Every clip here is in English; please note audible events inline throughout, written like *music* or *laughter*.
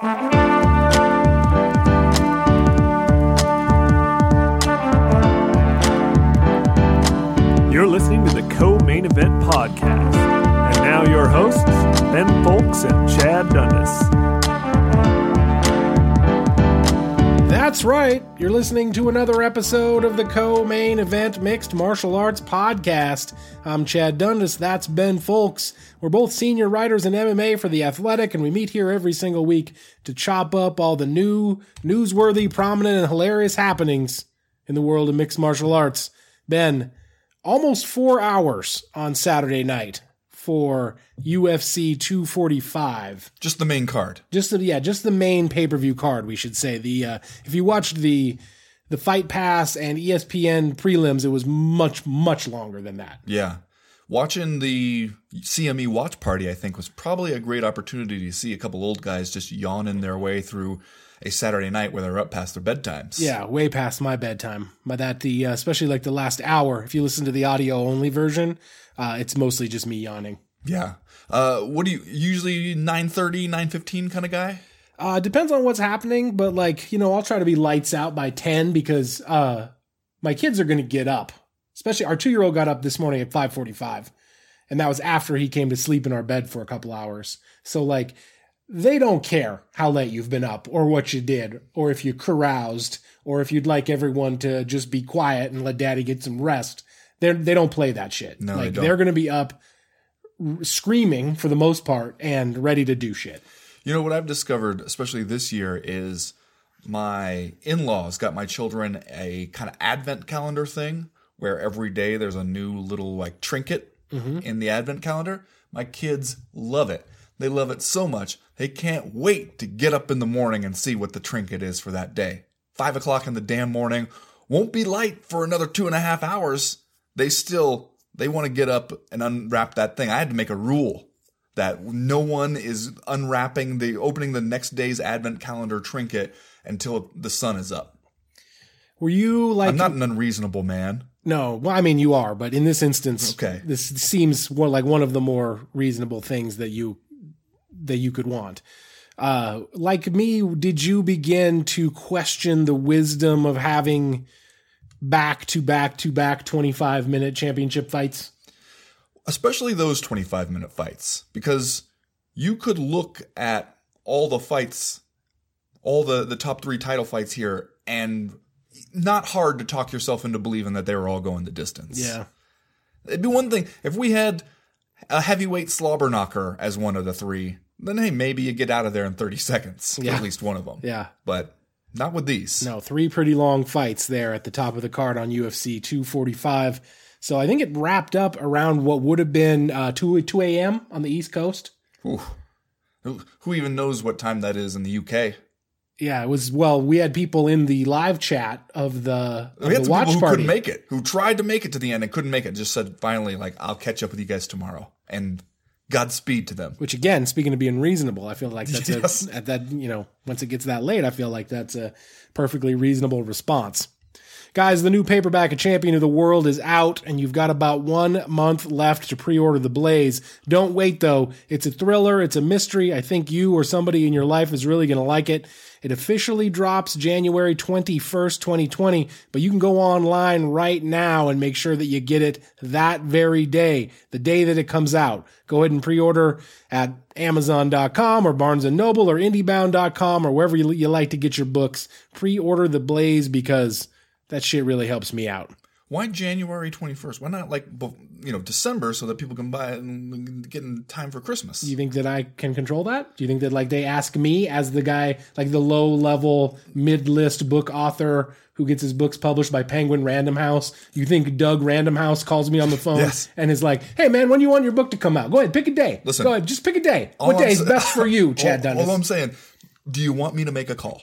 You're listening to the Co Main Event Podcast. And now your hosts, Ben Fowlkes and Chad Dundas. That's right. You're listening to another episode of the Co Main Event Mixed Martial Arts Podcast. I'm Chad Dundas. That's Ben Fowlkes. We're both senior writers in MMA for The Athletic, and we meet here every single week to chop up all the new, newsworthy, prominent, and hilarious happenings in the world of mixed martial arts. Ben, almost four hours on Saturday night for UFC 245 Just the main card. just the yeah, just the main pay per view card. We should say the uh, if you watched the the Fight Pass and ESPN prelims, it was much much longer than that. Yeah. Watching the CME watch party, I think, was probably a great opportunity to see a couple old guys just yawning their way through a Saturday night where they're up past their bedtimes. Yeah, way past my bedtime. By that, the uh, especially like the last hour. If you listen to the audio only version, uh, it's mostly just me yawning. Yeah. Uh, what do you usually 9:30, 9:15 kind of guy? Uh, depends on what's happening, but like you know, I'll try to be lights out by ten because uh, my kids are going to get up. Especially our two year old got up this morning at five forty five, and that was after he came to sleep in our bed for a couple hours. So like, they don't care how late you've been up or what you did or if you caroused or if you'd like everyone to just be quiet and let daddy get some rest. They they don't play that shit. No, they like don't. they're going to be up r- screaming for the most part and ready to do shit. You know what I've discovered, especially this year, is my in-laws got my children a kind of advent calendar thing where every day there's a new little like trinket mm-hmm. in the advent calendar. My kids love it. They love it so much they can't wait to get up in the morning and see what the trinket is for that day. Five o'clock in the damn morning won't be light for another two and a half hours. They still they want to get up and unwrap that thing. I had to make a rule that no one is unwrapping the opening the next day's advent calendar trinket until the sun is up. Were you like I'm not an unreasonable man. No, well, I mean you are, but in this instance, Okay. this seems more like one of the more reasonable things that you that you could want. Uh, like me, did you begin to question the wisdom of having back to back to back twenty five minute championship fights? especially those 25 minute fights because you could look at all the fights all the the top 3 title fights here and not hard to talk yourself into believing that they were all going the distance. Yeah, It'd be one thing if we had a heavyweight slobber knocker as one of the 3, then hey, maybe you get out of there in 30 seconds Yeah. at least one of them. yeah. But not with these. No, three pretty long fights there at the top of the card on UFC 245. So I think it wrapped up around what would have been uh, 2 2 a.m. on the East Coast. Ooh. Who, even knows what time that is in the UK? Yeah, it was. Well, we had people in the live chat of the, of We had the watch people who party. couldn't make it, who tried to make it to the end and couldn't make it. Just said finally, like, I'll catch up with you guys tomorrow, and Godspeed to them. which again, speaking of being reasonable, I feel like that's *laughs* Yes. a, at that you know once it gets that late, I feel like that's a perfectly reasonable response. Guys, the new paperback of Champion of the World is out, and you've got about one month left to pre order The Blaze. Don't wait, though. It's a thriller, it's a mystery. I think you or somebody in your life is really going to like it. It officially drops January 21st, 2020, but you can go online right now and make sure that you get it that very day, the day that it comes out. Go ahead and pre order at Amazon.com or Barnes Noble or IndieBound.com or wherever you, you like to get your books. Pre order The Blaze because that shit really helps me out. Why January 21st? Why not, like, you know, December so that people can buy it and get in time for Christmas? Do you think that I can control that? Do you think that like they ask me as the guy, like the low level mid list book author who gets his books published by Penguin Random House? You think Doug Random House calls me on the phone Yes. and is like, "Hey man, when do you want your book to come out? Go ahead, pick a day. Listen, go ahead, just pick a day. What I'm day is sa- best for you, Chad *laughs* all, Dundas?" all I'm saying, do you want me to make a call?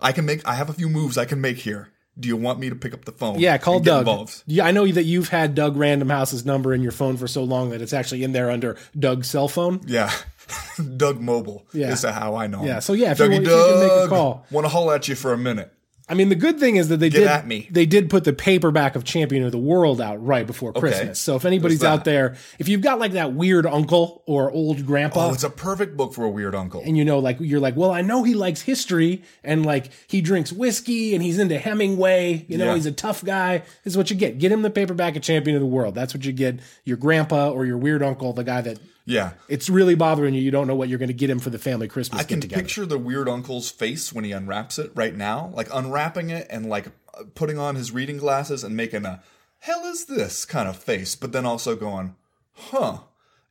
I can make, I have a few moves I can make here. Do you want me to pick up the phone? yeah, call Doug. Involved? Yeah, I know that you've had Doug Random House's number in your phone for so long that it's actually in there under Doug's cell phone. Yeah. *laughs* Doug Mobile Yeah. is how I know him. Yeah, so yeah, if you want- if you can make a call. Want to haul at you for a minute. I mean, the good thing is that they did at me. they did put the paperback of Champion of the World out right before Christmas. So if anybody's out there, if you've got like that weird uncle or old grandpa, Oh, it's a perfect book for a weird uncle. and you know, like you're like, well, I know he likes history and like he drinks whiskey and he's into Hemingway. You know, Yeah. he's a tough guy. This is what you get. Get him the paperback of Champion of the World. That's what you get. Your grandpa or your weird uncle, the guy that Yeah. it's really bothering you. You don't know what you're going to get him for the family Christmas I can picture the weird uncle's face when he unwraps it right now, like unwrapping it and like putting on his reading glasses and making a hell is this kind of face, but then also going, huh,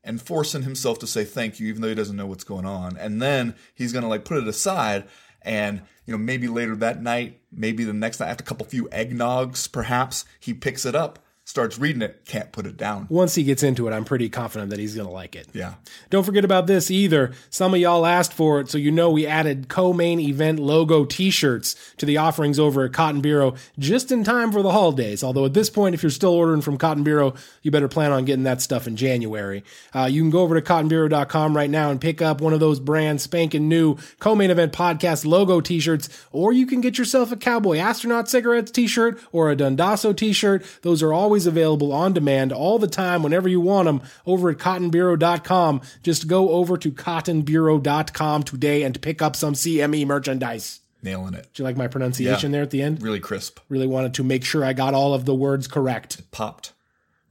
and forcing himself to say thank you even though he doesn't know what's going on. And then he's going to like put it aside and you know maybe later that night, maybe the next night after a couple few eggnogs perhaps, he picks it up, starts reading it, can't put it down. Once he gets into it, I'm pretty confident that he's going to like it. Yeah. Don't forget about this either. Some of y'all asked for it, so you know we added co-main event logo t-shirts to the offerings over at Cotton Bureau just in time for the holidays. Although at this point, if you're still ordering from Cotton Bureau, you better plan on getting that stuff in January. Uh, you can go over to cottonbureau.com right now and pick up one of those brand spanking new co-main event podcast logo t-shirts, or you can get yourself a Cowboy Astronaut Cigarettes t-shirt or a Dundasso t-shirt. Those are always available on demand all the time whenever you want them over at cottonbureau.com. Just go over to cottonbureau.com today and pick up some CME merchandise. Nailing it. Do you like my pronunciation Yeah. there at the end? Really crisp. Really wanted to make sure I got all of the words correct. Popped.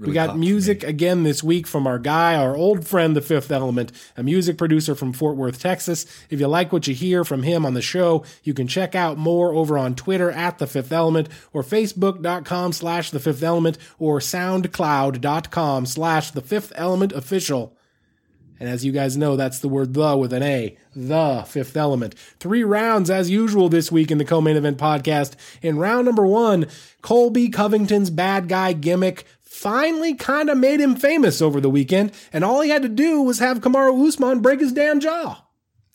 We got popped for me. music again this week from our guy, our old friend, The Fifth Element, a music producer from Fort Worth, Texas. If you like what you hear from him on the show, you can check out more over on Twitter at The Fifth Element or Facebook.com slash The Fifth Element or SoundCloud.com slash The Fifth Element Official. And as you guys know, that's the word the with an A. The fifth element. Three rounds as usual this week in the co-main event podcast. In round number one, Colby Covington's bad guy gimmick finally kind of made him famous over the weekend. And all he had to do was have Kamaru Usman break his damn jaw.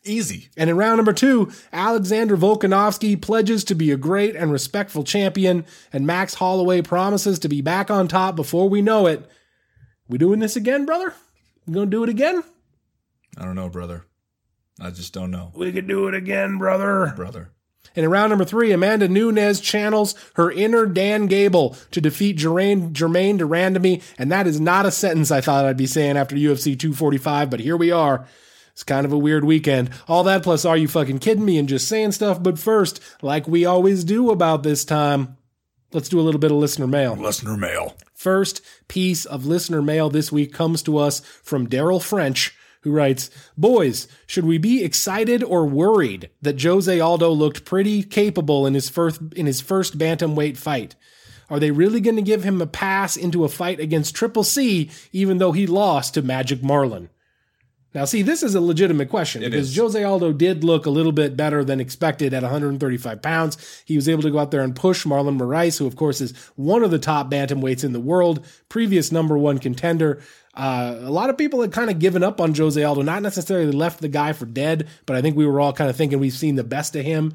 Easy. And in round number two, Alexander Volkanovski pledges to be a great and respectful champion, and Max Holloway promises to be back on top before we know it. We doing this again, brother? We gonna do it again? I don't know, brother. I just don't know, We could do it again, brother. brother. And in round number three, Amanda Nunes channels her inner Dan Gable to defeat Germaine, Jermaine Durandamy. And that is not a sentence I thought I'd be saying after UFC 245, but here we are. It's kind of a weird weekend. All that plus, are you fucking kidding me and just saying stuff? But first, like we always do about this time, let's do a little bit of listener mail. Listener mail. First piece of listener mail this week comes to us from Daryl French, who writes, Boys, should we be excited or worried that Jose Aldo looked pretty capable in his first in his first bantamweight fight? Are they really going to give him a pass into a fight against Triple C, even though he lost to Magic Marlon? Now, see, this is a legitimate question because is. Jose Aldo did look a little bit better than expected at 135 pounds. He was able to go out there and push Marlon Moraes, who, of course, is one of the top bantamweights in the world, previous number one contender. Uh, a lot of people had kind of given up on Jose Aldo, not necessarily left the guy for dead, but I think we were all kind of thinking we've seen the best of him.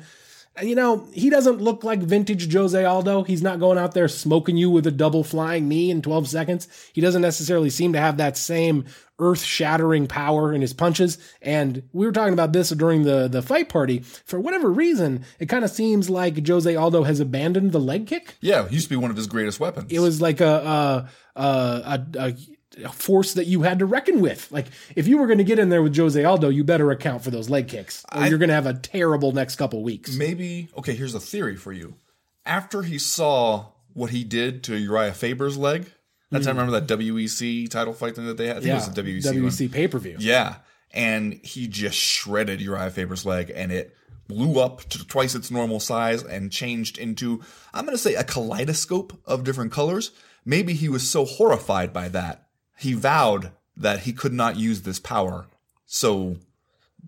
And, you know, he doesn't look like vintage Jose Aldo. He's not going out there smoking you with a double flying knee in 12 seconds. He doesn't necessarily seem to have that same earth shattering power in his punches. And we were talking about this during the, the fight party. For whatever reason, it kind of seems like Jose Aldo has abandoned the leg kick. Yeah, it used to be one of his greatest weapons. It was like a, a, a, a, a force that you had to reckon with. Like if you were going to get in there with Jose Aldo, you better account for those leg kicks, or you're going to have a terrible next couple weeks. maybe okay. Here's a theory for you. After he saw what he did to Uriah Faber's leg, that's I mm. remember that WEC title fight thing that they had. I think Yeah, it was the WEC. WC pay per view. Yeah, and he just shredded Uriah Faber's leg, and it blew up to twice its normal size and changed into I'm going to say a kaleidoscope of different colors. Maybe he was so horrified by that he vowed that he could not use this power so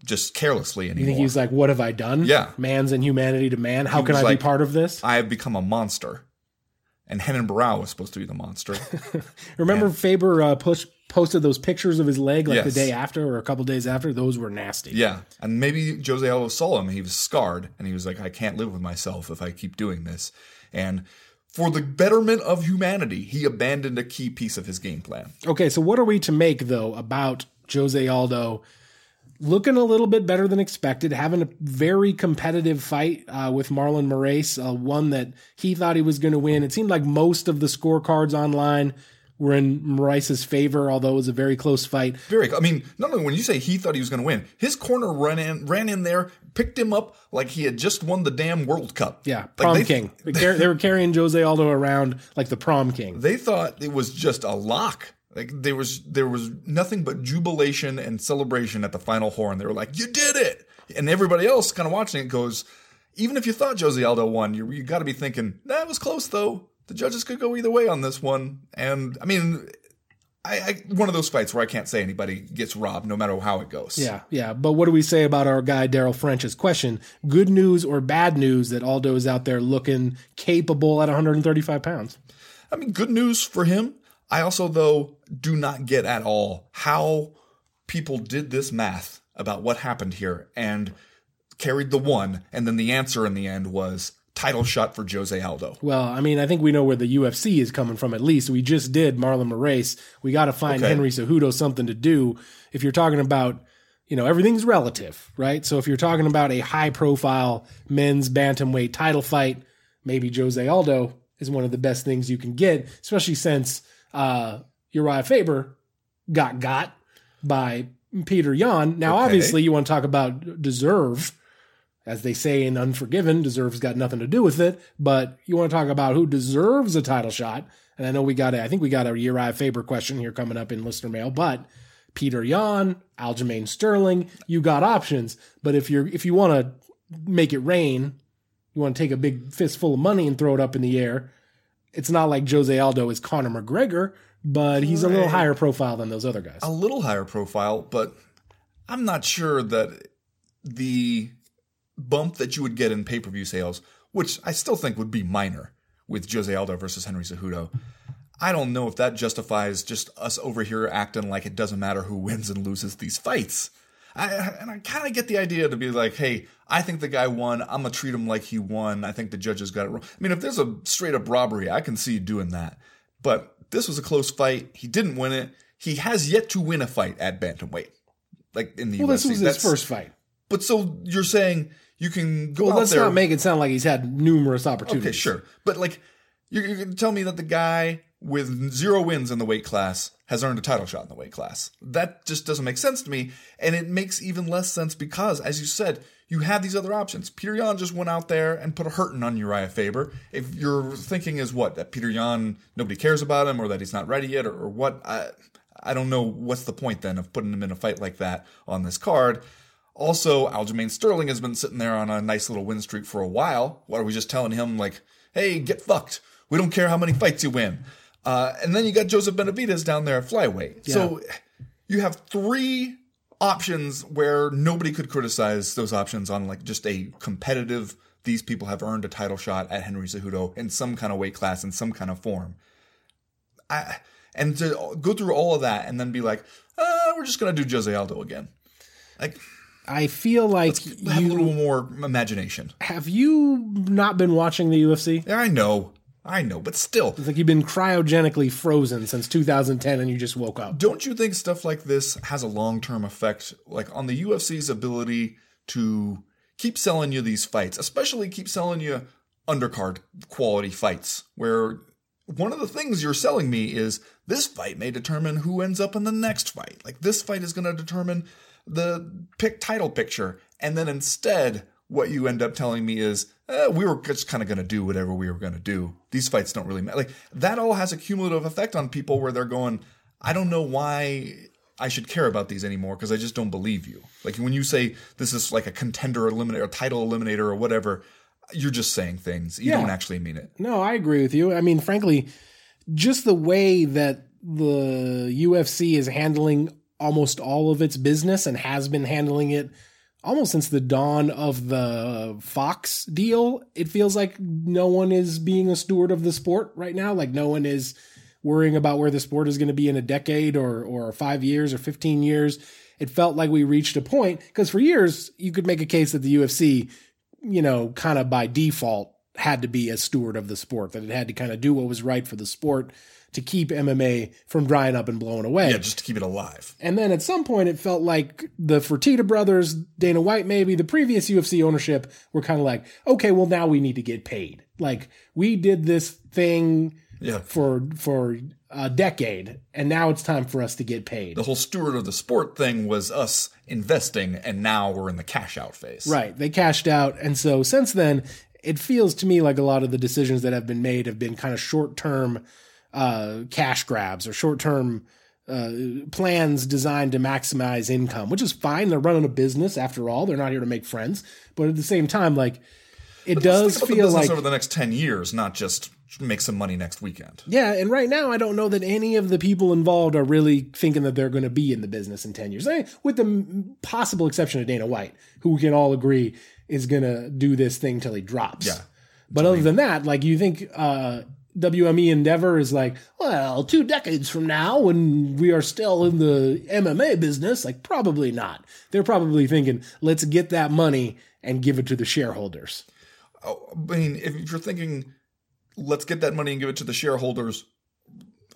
just carelessly anymore. You think he was like, "What have I done? Yeah. man's inhumanity to man. How He can I like- be part of this?" I have become a monster. And Renan Barao was supposed to be the monster. *laughs* Remember, Faber uh, push, posted those pictures of his leg like the day after or a couple days after. Those were nasty. yeah. And maybe Jose Aldo saw him. He was scarred. And he was like, I can't live with myself if I keep doing this. And for the betterment of humanity, he abandoned a key piece of his game plan. Okay, so what are we to make though about Jose Aldo looking a little bit better than expected, having a very competitive fight uh, with Marlon Moraes, uh, one that he thought he was going to win. It seemed like most of the scorecards online were in Moraes' favor, although it was a very close fight. Very. I mean, not only when you say he thought he was going to win, his corner ran in, ran in there, picked him up like he had just won the damn World Cup. Yeah, Like, prom they- king. *laughs* They, they were carrying Jose Aldo around like the prom king. They thought it was just a lock. Like there was there was nothing but jubilation and celebration at the final horn. They were like, "You did it!" And everybody else kind of watching it goes, even if you thought Jose Aldo won, you you got to be thinking that was close though. The judges could go either way on this one. And I mean, I, I one of those fights where I can't say anybody gets robbed no matter how it goes. Yeah, yeah. But what do we say about our guy Daryl French's question? Good news or bad news that Aldo is out there looking capable at 135 pounds? I mean, good news for him. I also, though, do not get at all how people did this math about what happened here and carried the one, and then the answer in the end was title shot for Jose Aldo. Well, I mean, I think we know where the UFC is coming from. At least we just did Marlon Moraes. We got to find Okay. Henry Cejudo something to do. If you're talking about, you know, everything's relative, right? So if you're talking about a high profile men's bantamweight title fight, maybe Jose Aldo is one of the best things you can get, especially since uh, Uriah Faber got got by Peter Yan. Now, Okay. obviously, you want to talk about deserve as they say in Unforgiven, deserves got nothing to do with it. But you want to talk about who deserves a title shot, and I know we got a, I think we got a Uriah Faber question here coming up in listener mail, but Peter Yan, Aljamain Sterling, you got options. But if you're if you want to make it rain, you want to take a big fistful of money and throw it up in the air. It's not like Jose Aldo is Conor McGregor, but he's a little higher profile than those other guys. A little higher profile, but I'm not sure that the bump that you would get in pay per view sales, which I still think would be minor with Jose Aldo versus Henry Cejudo, I don't know if that justifies just us over here acting like it doesn't matter who wins and loses these fights. I, and I kind of get the idea to be like, hey, I think the guy won. I'm gonna treat him like he won. I think the judges got it wrong. I mean, if there's a straight up robbery, I can see you doing that. But this was a close fight. He didn't win it. He has yet to win a fight at bantamweight, like in the well, UFC. this was his That's- first fight. But so you're saying you can go Well, out let's there. not make it sound like he's had numerous opportunities. Okay, sure. But like, you're, you're going to tell me that the guy with zero wins in the weight class has earned a title shot in the weight class. That just doesn't make sense to me. And it makes even less sense because, as you said, you have these other options. Peter Yan just went out there and put a hurting on Uriah Faber. If your thinking is what, that Peter Yan, nobody cares about him or that he's not ready yet or, or what, I, I don't know what's the point then of putting him in a fight like that on this card. Also, Aljamain Sterling has been sitting there on a nice little win streak for a while. What are we just telling him, like, hey, get fucked? We don't care how many fights you win. Uh, and then you got Joseph Benavidez down there at flyweight. So you have three options where nobody could criticize those options on like just a competitive. These people have earned a title shot at Henry Cejudo in some kind of weight class in some kind of form. I and to go through all of that and then be like, uh, we're just gonna do Jose Aldo again. Like I feel like have a little more imagination. have you not been watching the UFC? Yeah, I know, I know, but still, It's like you've been cryogenically frozen since 2010 and you just woke up. don't you think stuff like this has a long term effect, like on the UFC's ability to keep selling you these fights, especially keep selling you undercard quality fights, where one of the things you're selling me is this fight may determine who ends up in the next fight. Like this fight is going to determine the pick title picture, and then instead, what you end up telling me is eh, we were just kind of going to do whatever we were going to do. These fights don't really matter. Like that all has a cumulative effect on people where they're going, I don't know why I should care about these anymore because I just don't believe you. Like when you say this is like a contender eliminator, a title eliminator, or whatever, you're just saying things. You Yeah. don't actually mean it. No, I agree with you. I mean, frankly, just the way that the UFC is handling almost all of its business and has been handling it almost since the dawn of the Fox deal, it feels like no one is being a steward of the sport right now. Like no one is worrying about where the sport is going to be in a decade or or 5 years or 15 years. It felt like we reached a point because for years you could make a case that the UFC, you know, kind of by default had to be a steward of the sport, that it had to kind of do what was right for the sport to keep MMA from drying up and blowing away. Yeah, just to keep it alive. And then at some point, it felt like the Fertitta brothers, Dana White, maybe the previous UFC ownership were kind of like, okay, well now we need to get paid. Like we did this thing Yeah. for for a decade, and now it's time for us to get paid. The whole steward of the sport thing was us investing, and now we're in the cash out phase. Right. They cashed out. And so since then, it feels to me like a lot of the decisions that have been made have been kind of short term uh, cash grabs or short term uh, plans designed to maximize income, which is fine. They're running a business after all. They're not here to make friends. But at the same time, like, it does about the feel like. over the next 10 years, not just make some money next weekend. Yeah, and right now I don't know that any of the people involved are really thinking that they're going to be in the business in 10 years. Eh, With the possible exception of Dana White, who we can all agree is going to do this thing till he drops. Yeah. But other than that, like you think uh WME Endeavor is like, well, two decades from now when we are still in the MMA business, like probably not. They're probably thinking, let's get that money and give it to the shareholders. I mean, if you're thinking, let's get that money and give it to the shareholders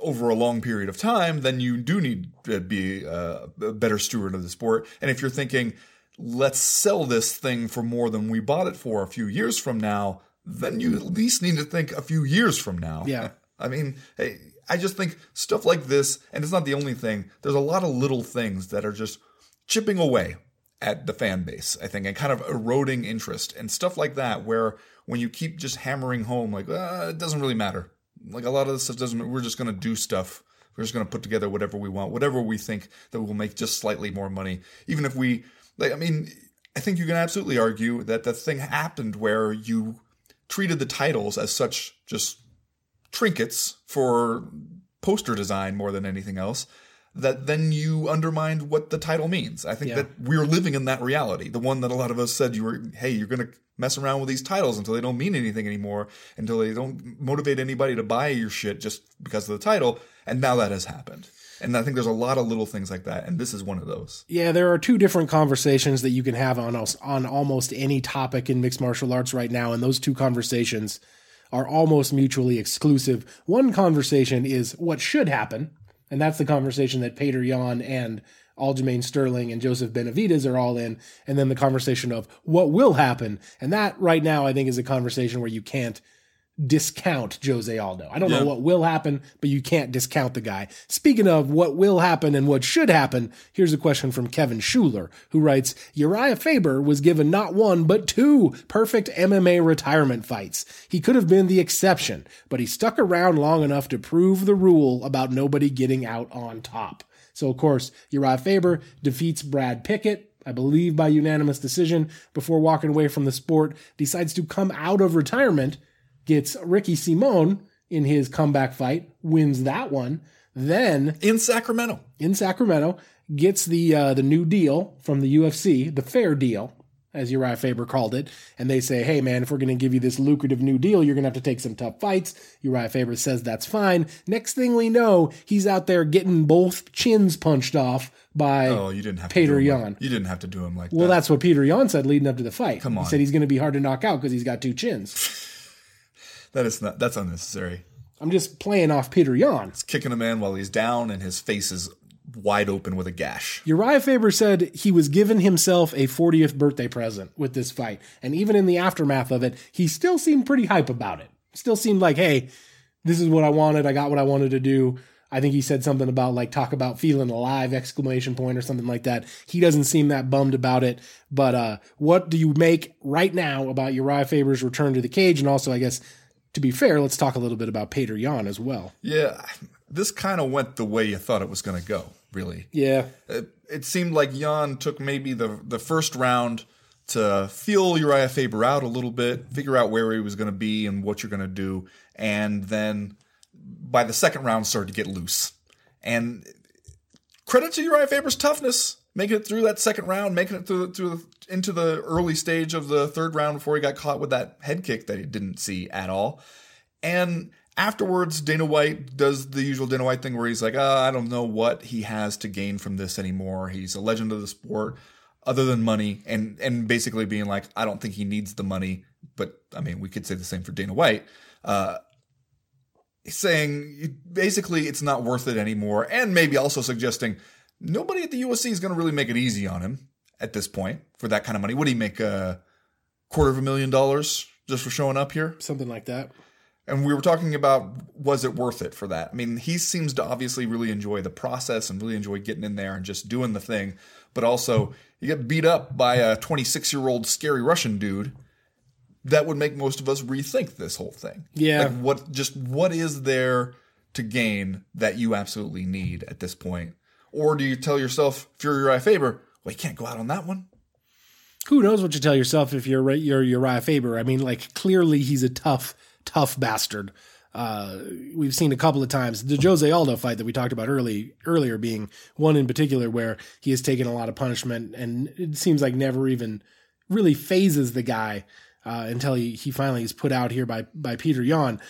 over a long period of time, then you do need to be uh, a better steward of the sport. And if you're thinking, let's sell this thing for more than we bought it for a few years from now, then you at least need to think a few years from now. Yeah. *laughs* I mean, hey, I just think stuff like this, and it's not the only thing, there's a lot of little things that are just chipping away at the fan base, I think, and kind of eroding interest and stuff like that, where when you keep just hammering home, like, uh, it doesn't really matter. Like a lot of this stuff doesn't, we're just going to do stuff. We're just going to put together whatever we want, whatever we think that will make just slightly more money. Even if we, like, I mean, I think you can absolutely argue that the thing happened where you treated the titles as such just trinkets for poster design more than anything else that then you undermined what the title means. I think Yeah. that we're living in that reality. The one that a lot of us said you were, hey, you're going to mess around with these titles until they don't mean anything anymore, until they don't motivate anybody to buy your shit just because of the title. And now that has happened. And I think there's a lot of little things like that, and this is one of those. Yeah, there are two different conversations that you can have on us on almost any topic in mixed martial arts right now, and those two conversations are almost mutually exclusive. One conversation is what should happen, and that's the conversation that Peter Yan and Aljamain Sterling and Joseph Benavidez are all in, and then the conversation of what will happen, and that right now I think is a conversation where you can't discount Jose Aldo. I don't Yeah. know what will happen, but you can't discount the guy. Speaking of what will happen and what should happen, here's a question from Kevin Schuler, who writes Uriah Faber was given not one, but two perfect MMA retirement fights. He could have been the exception, but he stuck around long enough to prove the rule about nobody getting out on top. So, of course, Uriah Faber defeats Brad Pickett. I believe by unanimous decision before walking away from the sport, decides to come out of retirement gets Ricky Simon in his comeback fight, wins that one. Then In Sacramento. in Sacramento, gets the uh, the new deal from the UFC, the fair deal, as Uriah Faber called it. And they say, hey man, if we're going to give you this lucrative new deal, you're going to have to take some tough fights. Uriah Faber says that's fine. Next thing we know, he's out there getting both chins punched off by Oh, you didn't have Peter Yan. Like, you didn't have to do him like well, that. Well, that's what Peter Yan said leading up to the fight. Come on. He said he's going to be hard to knock out because he's got two chins. That is not. That's unnecessary. I'm just playing off Peter Yan. It's kicking a man while he's down and his face is wide open with a gash. Uriah Faber said he was giving himself a 40th birthday present with this fight. And even in the aftermath of it, he still seemed pretty hype about it. Still seemed like, hey, this is what I wanted. I got what I wanted to do. I think he said something about like talk about feeling alive exclamation point or something like that. He doesn't seem that bummed about it. But uh what do you make right now about Uriah Faber's return to the cage? And also, I guess to be fair, let's talk a little bit about Peter Yan as well. Yeah, this kind of went the way you thought it was going to go. Really, Yeah. it, it seemed like Yan took maybe the the first round to feel Uriah Faber out a little bit, figure out where he was going to be and what you're going to do, and then by the second round started to get loose. And credit to Uriah Faber's toughness, making it through that second round, making it through through the, into the early stage of the third round before he got caught with that head kick that he didn't see at all. And afterwards, Dana White does the usual Dana White thing where he's like, oh, I don't know what he has to gain from this anymore. He's a legend of the sport, other than money, and and basically being like, I don't think he needs the money but I mean, we could say the same for Dana White. Uh, saying basically it's not worth it anymore, and maybe also suggesting nobody at the UFC is going to really make it easy on him at this point for that kind of money. Would he make a quarter of a million dollars just for showing up here? Something like that. And we were talking about was it worth it for that? I mean, he seems to obviously really enjoy the process and really enjoy getting in there and just doing the thing. But also, you get beat up by a 26 year old scary Russian dude. That would make most of us rethink this whole thing. Yeah. Like what just what is there to gain that you absolutely need at this point? Or do you tell yourself, if you're Uriah Faber, you can't go out on that one? Who knows what you tell yourself if you're you're Uriah Faber? I mean, like clearly he's a tough, tough bastard. Uh, we've seen a couple of times the Jose Aldo fight that we talked about early earlier being one in particular where he has taken a lot of punishment and it seems like never even really phases the guy uh, until he, he finally is put out here by by Peter Yan.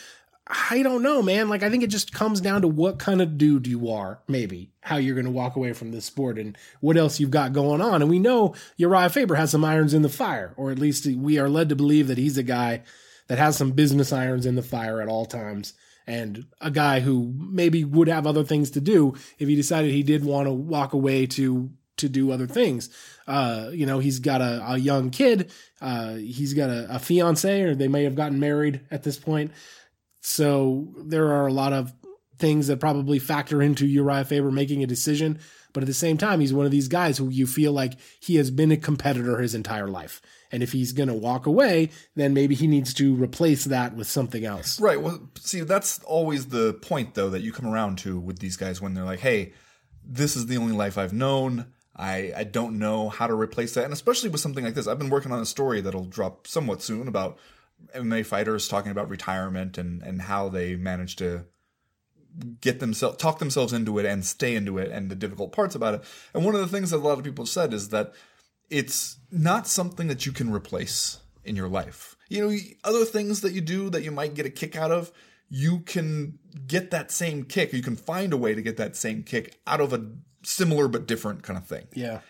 I don't know, man. Like I think it just comes down to what kind of dude you are, maybe how you're going to walk away from this sport and what else you've got going on. And we know Uriah Faber has some irons in the fire, or at least we are led to believe that he's a guy that has some business irons in the fire at all times and a guy who maybe would have other things to do if he decided he did want to walk away to to do other things. Uh, you know, he's got a, a young kid. Uh, he's got a, a fiance, or they may have gotten married at this point. So there are a lot of things that probably factor into Uriah Faber making a decision. But at the same time, he's one of these guys who you feel like he has been a competitor his entire life. And if he's going to walk away, then maybe he needs to replace that with something else. Right. Well, see, that's always the point, though, that you come around to with these guys when they're like, hey, this is the only life I've known. I, I don't know how to replace that. And especially with something like this, I've been working on a story that'll drop somewhat soon about MMA fighters talking about retirement and, and how they manage to get themselves talk themselves into it and stay into it and the difficult parts about it. And one of the things that a lot of people said is that it's not something that you can replace in your life. You know, other things that you do that you might get a kick out of, you can get that same kick. You can find a way to get that same kick out of a similar but different kind of thing. Yeah.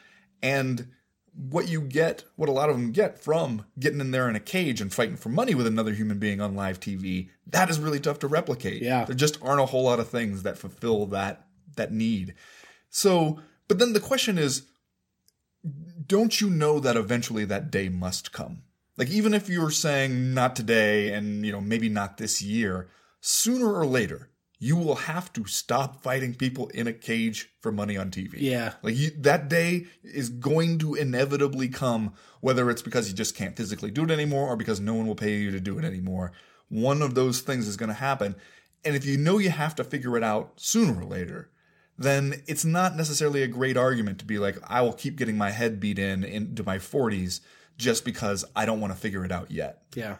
And what you get, what a lot of them get from getting in there in a cage and fighting for money with another human being on live TV, that is really tough to replicate. Yeah. There just aren't a whole lot of things that fulfill that that need. So, but then the question is don't you know that eventually that day must come? Like even if you're saying not today and you know maybe not this year, sooner or later you will have to stop fighting people in a cage for money on TV. Yeah. Like you, that day is going to inevitably come, whether it's because you just can't physically do it anymore or because no one will pay you to do it anymore. One of those things is going to happen. And if you know you have to figure it out sooner or later, then it's not necessarily a great argument to be like, I will keep getting my head beat in into my 40s just because I don't want to figure it out yet. Yeah.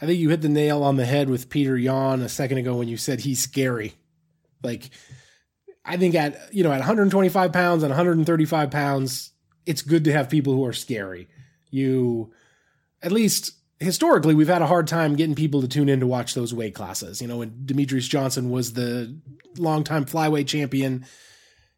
I think you hit the nail on the head with Peter Yan a second ago when you said he's scary. Like, I think at you know at 125 pounds and 135 pounds, it's good to have people who are scary. You, at least historically, we've had a hard time getting people to tune in to watch those weight classes. You know, when Demetrious Johnson was the longtime flyweight champion,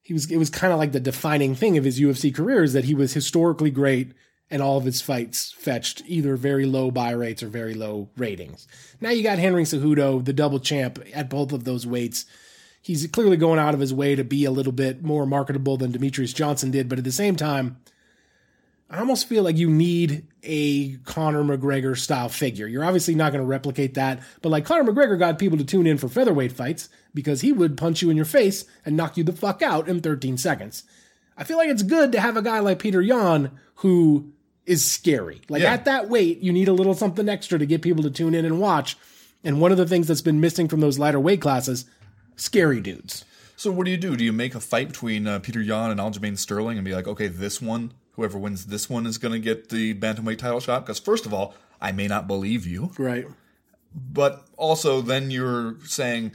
he was it was kind of like the defining thing of his UFC career is that he was historically great and all of his fights fetched either very low buy rates or very low ratings. Now you got Henry Cejudo, the double champ at both of those weights. He's clearly going out of his way to be a little bit more marketable than Demetrious Johnson did, but at the same time, I almost feel like you need a Conor McGregor style figure. You're obviously not going to replicate that, but like Conor McGregor got people to tune in for featherweight fights because he would punch you in your face and knock you the fuck out in 13 seconds. I feel like it's good to have a guy like Peter Yan who is scary. Like Yeah. at that weight, you need a little something extra to get people to tune in and watch. And one of the things that's been missing from those lighter weight classes, scary dudes. So what do you do? Do you make a fight between uh, Peter Yan and Aljamain Sterling and be like, okay, this one, whoever wins this one is going to get the bantamweight title shot? Because first of all, I may not believe you, Right. but also then you're saying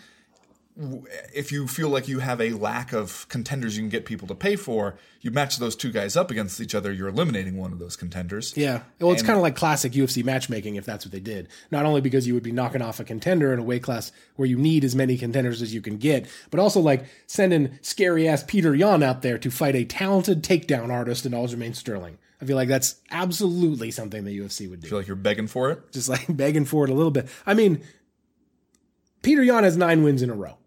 if you feel like you have a lack of contenders you can get people to pay for, you match those two guys up against each other, you're eliminating one of those contenders. Yeah. Well, it's kind of like classic UFC matchmaking if that's what they did. Not only because you would be knocking off a contender in a weight class where you need as many contenders as you can get, but also like sending scary ass Peter Yan out there to fight a talented takedown artist in Aljamain Sterling. I feel like that's absolutely something the UFC would do. feel like you're begging for it. Just like *laughs* begging for it a little bit. I mean, Peter Yan has nine wins in a row.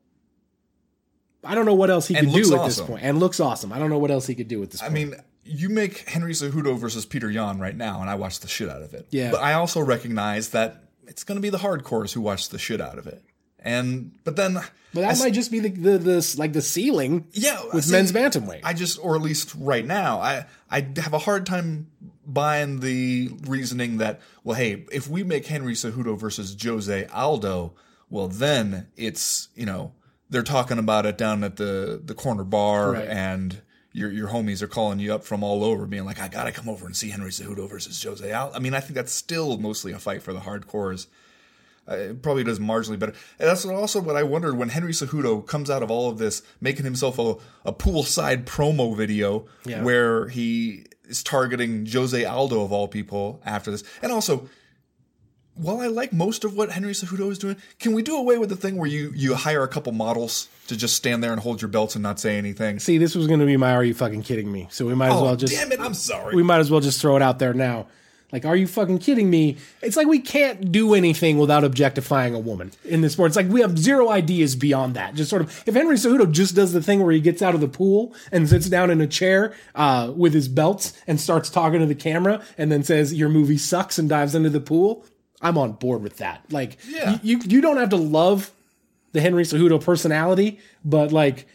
I don't know what else he And could do looks at this point. And looks awesome. I don't know what else he could do at this I point. mean, you make Henry Cejudo versus Peter Yan right now, and I watch the shit out of it. Yeah. But I also recognize that it's going to be the hardcores who watch the shit out of it. And but then, but that might just be the, the the like the ceiling yeah, with see, men's bantamweight. I just, or at least right now, I I have a hard time buying the reasoning that well, hey, if we make Henry Cejudo versus Jose Aldo, well, then it's you know they're talking about it down at the the corner bar Right. and. Your, your homies are calling you up from all over, being like, "I gotta come over and see Henry Cejudo versus Jose Aldo." I mean, I think that's still mostly a fight for the hardcores. Uh, it probably does marginally better. And that's also what I wondered when Henry Cejudo comes out of all of this, making himself a, a poolside promo video Yeah. where he is targeting Jose Aldo of all people after this. And also, while I like most of what Henry Cejudo is doing, can we do away with the thing where you you hire a couple models to just stand there and hold your belts and not say anything? See, this was going to be my "Are you fucking kidding me?" So we might as Oh, well just damn it! I'm sorry. we might as well just throw it out there now. Like, are you fucking kidding me? It's like we can't do anything without objectifying a woman in this sport. It's like we have zero ideas beyond that. Just sort of, if Henry Cejudo just does the thing where he gets out of the pool and sits down in a chair uh, with his belts and starts talking to the camera and then says your movie sucks and dives into the pool, I'm on board with that. Like, Yeah. you, you don't have to love the Henry Cejudo personality, but like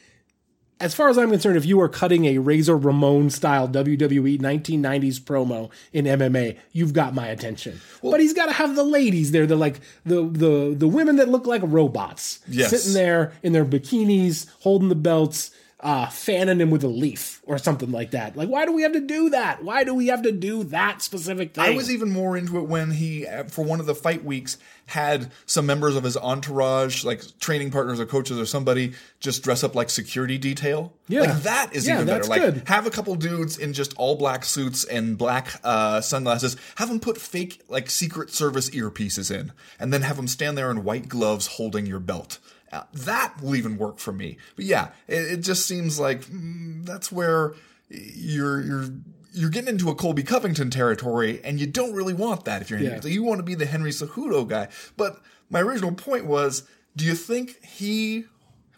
as far as I'm concerned, if you are cutting a Razor Ramon style WWE 1990s promo in MMA, you've got my attention. but he's got to have the ladies there, the like the the the women that look like robots, Yes. sitting there in their bikinis, holding the belts, uh, fanning him with a leaf or something like that. Like, why do we have to do that? Why do we have to do that specific thing? I was even more into it when he, for one of the fight weeks, had some members of his entourage, like training partners or coaches or somebody, just dress up like security detail. Yeah. like that is Yeah, even better. Like good. have a couple dudes in just all black suits and black uh, sunglasses. Have them put fake like Secret Service earpieces in, and then have them stand there in white gloves holding your belt. Uh, that will even work for me. But yeah, it, it just seems like mm, that's where you're you're you're getting into a Colby Covington territory, and you don't really want that if you're Yeah. so you want to be the Henry Cejudo guy. But my original point was, do you think he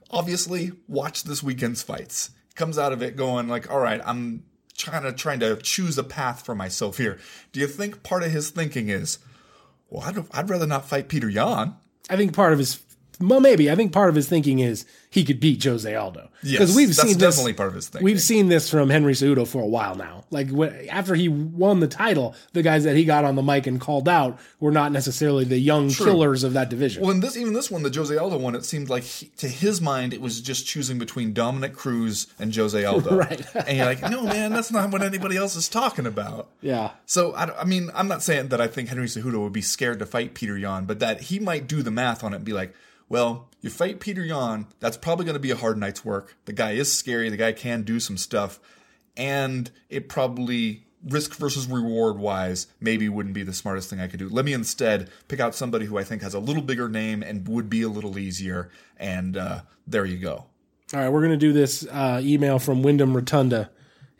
obviously watched this weekend's fights? Comes out of it going like, all right, I'm trying to trying to choose a path for myself here. Do you think part of his thinking is, well, I'd, I'd rather not fight Peter Yan? I think part of his well, maybe I think part of his thinking is he could beat Jose Aldo Yes, we've that's seen this, definitely part of his thinking. We've seen this from Henry Cejudo for a while now. Like when, after he won the title, the guys that he got on the mic and called out were not necessarily the young killers of that division. Well, in this, even this one, the Jose Aldo one, it seemed like he, to his mind, it was just choosing between Dominick Cruz and Jose *laughs* Aldo. Right. and you're like, no, man, that's not what anybody else is talking about. yeah, So, I, I mean, I'm not saying that I think Henry Cejudo would be scared to fight Peter Yan, but that he might do the math on it and be like, well, you fight Peter Yan, that's probably going to be a hard night's work. The guy is scary, the guy can do some stuff, and it probably risk versus reward wise maybe wouldn't be the smartest thing I could do. Let me instead pick out somebody who I think has a little bigger name and would be a little easier, and uh, there you go. All right, we're gonna do this uh, email from Windham Rotunda,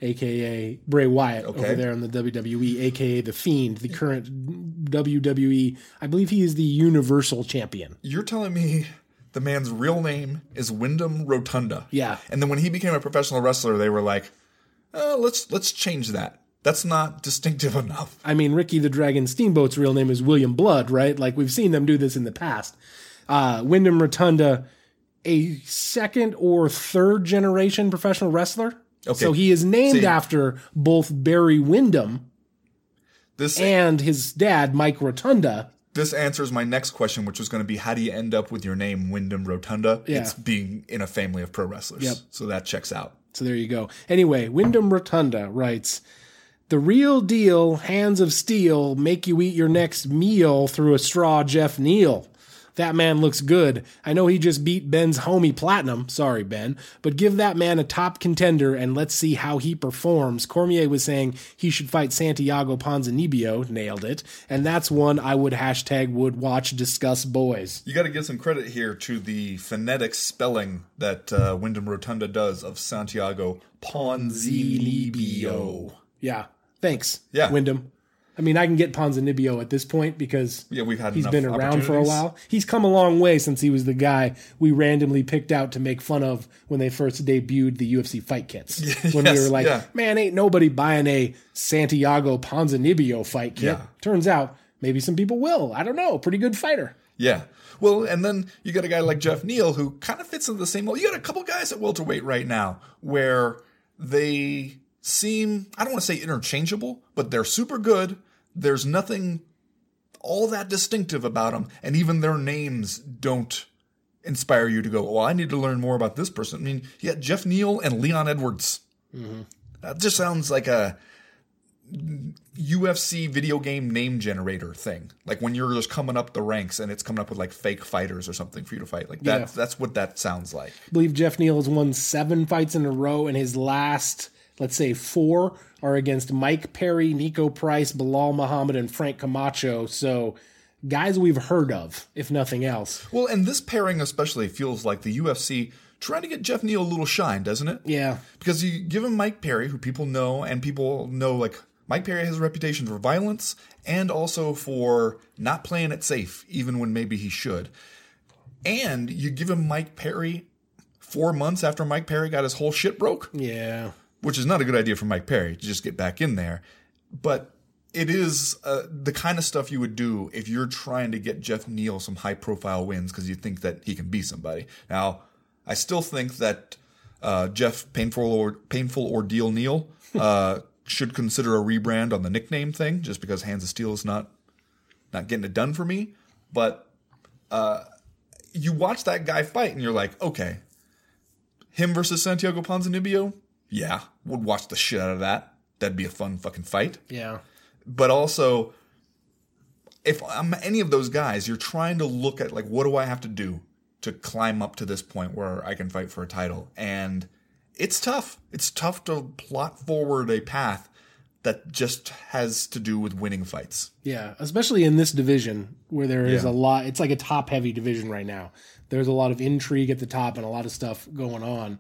aka Bray Wyatt, over there in the WWE, aka the Fiend, the current WWE. I believe he is the Universal Champion. You're telling me the man's real name is Windham Rotunda. Yeah. And then when he became a professional wrestler, they were like, uh, let's let's change that. That's not distinctive *laughs* enough. I mean, Ricky the Dragon Steamboat's real name is William Blood, right? Like we've seen them do this in the past. Uh, Windham Rotunda, a second or third generation professional wrestler. Okay. So he is named See- after both Barry Windham This and his dad, Mike Rotunda. this answers my next question, which was going to be how do you end up with your name Windham Rotunda? Yeah. It's being in a family of pro wrestlers. Yep. So that checks out. So there you go. Anyway, Windham Rotunda writes, "The real deal, hands of steel, make you eat your next meal through a straw." Geoff Neal. That man looks good. I know he just beat Ben's homie Platinum. Sorry, Ben. But give that man a top contender and let's see how he performs. Cormier was saying he should fight Santiago Ponzinibbio. Nailed it. And that's one I would hashtag would watch discuss boys. You got to give some credit here to the phonetic spelling that uh, Windham Rotunda does of Santiago Ponzinibbio. Yeah. Thanks, Yeah. Windham. I mean, I can get Ponzinibbio at this point because Yeah, we've had he's been around for a while. He's come a long way since he was the guy we randomly picked out to make fun of when they first debuted the UFC fight kits. *laughs* when we were like, yeah. man, ain't nobody buying a Santiago Ponzinibbio fight kit. Yeah. Turns out maybe some people will. I don't know. Pretty good fighter. Yeah. Well, and then you got a guy like Geoff Neal who kind of fits into the same mold. You got a couple guys at welterweight right now where they seem, I don't want to say interchangeable, but they're super good. There's nothing all that distinctive about them. And even their names don't inspire you to go, well, I need to learn more about this person. I mean, you got Geoff Neal and Leon Edwards. Mm-hmm. That just sounds like a UFC video game name generator thing. Like when you're just coming up the ranks and it's coming up with like fake fighters or something for you to fight. Like that Yeah. that's what that sounds like. I believe Geoff Neal has won seven fights in a row, and his last, let's say, four are against Mike Perry, Niko Price, Belal Muhammad, and Frank Camacho. So, guys we've heard of, if nothing else. Well, and this pairing especially feels like the UFC trying to get Geoff Neal a little shine, doesn't it? Yeah. Because you give him Mike Perry, who people know, and people know like Mike Perry has a reputation for violence and also for not playing it safe, even when maybe he should. And you give him Mike Perry four months after Mike Perry got his whole shit broke, Yeah. Which is not a good idea for Mike Perry to just get back in there. But it is uh, the kind of stuff you would do if you're trying to get Geoff Neal some high profile wins because you think that he can be somebody. Now, I still think that uh, Jeff Painful or Painful Ordeal Neal uh, *laughs* should consider a rebrand on the nickname thing, just because Hands of Steel is not not getting it done for me. But uh, you watch that guy fight, and you're like, okay, him versus Santiago Ponzinibbio, yeah, would watch the shit out of that. That'd be a fun fucking fight Yeah. but also if I'm any of those guys, you're trying to look at like what do I have to do to climb up to this point where I can fight for a title, and it's tough. It's tough to plot forward a path that just has to do with winning fights. Yeah. Especially in this division where there is Yeah. a lot, it's like a top heavy division right now. There's a lot of intrigue at the top and a lot of stuff going on.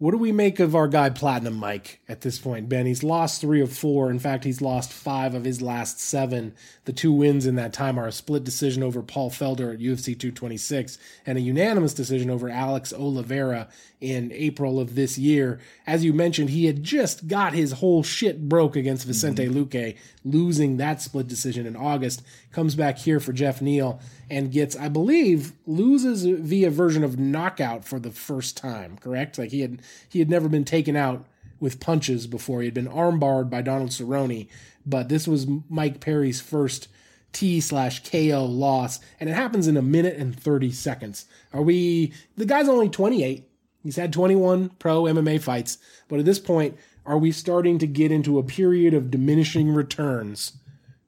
What do we make of our guy Platinum Mike at this point, Ben? He's lost three of four. In fact, he's lost five of his last seven. The two wins in that time are a split decision over Paul Felder at UFC 226 and a unanimous decision over Alex Oliveira in April of this year. As you mentioned, he had just got his whole shit broke against Vicente mm-hmm. Luque, losing that split decision in August. Comes back here for Geoff Neal and gets, I believe, loses via version of knockout for the first time. Correct? Like he had he had never been taken out with punches before. He had been armbarred by Donald Cerrone, but this was Mike Perry's first T slash KO loss, and it happens in a minute and thirty seconds. Are we? The guy's only twenty eight. He's had twenty one pro MMA fights, but at this point, are we starting to get into a period of diminishing returns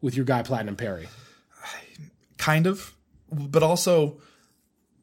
with your guy Platinum Perry? kind of but also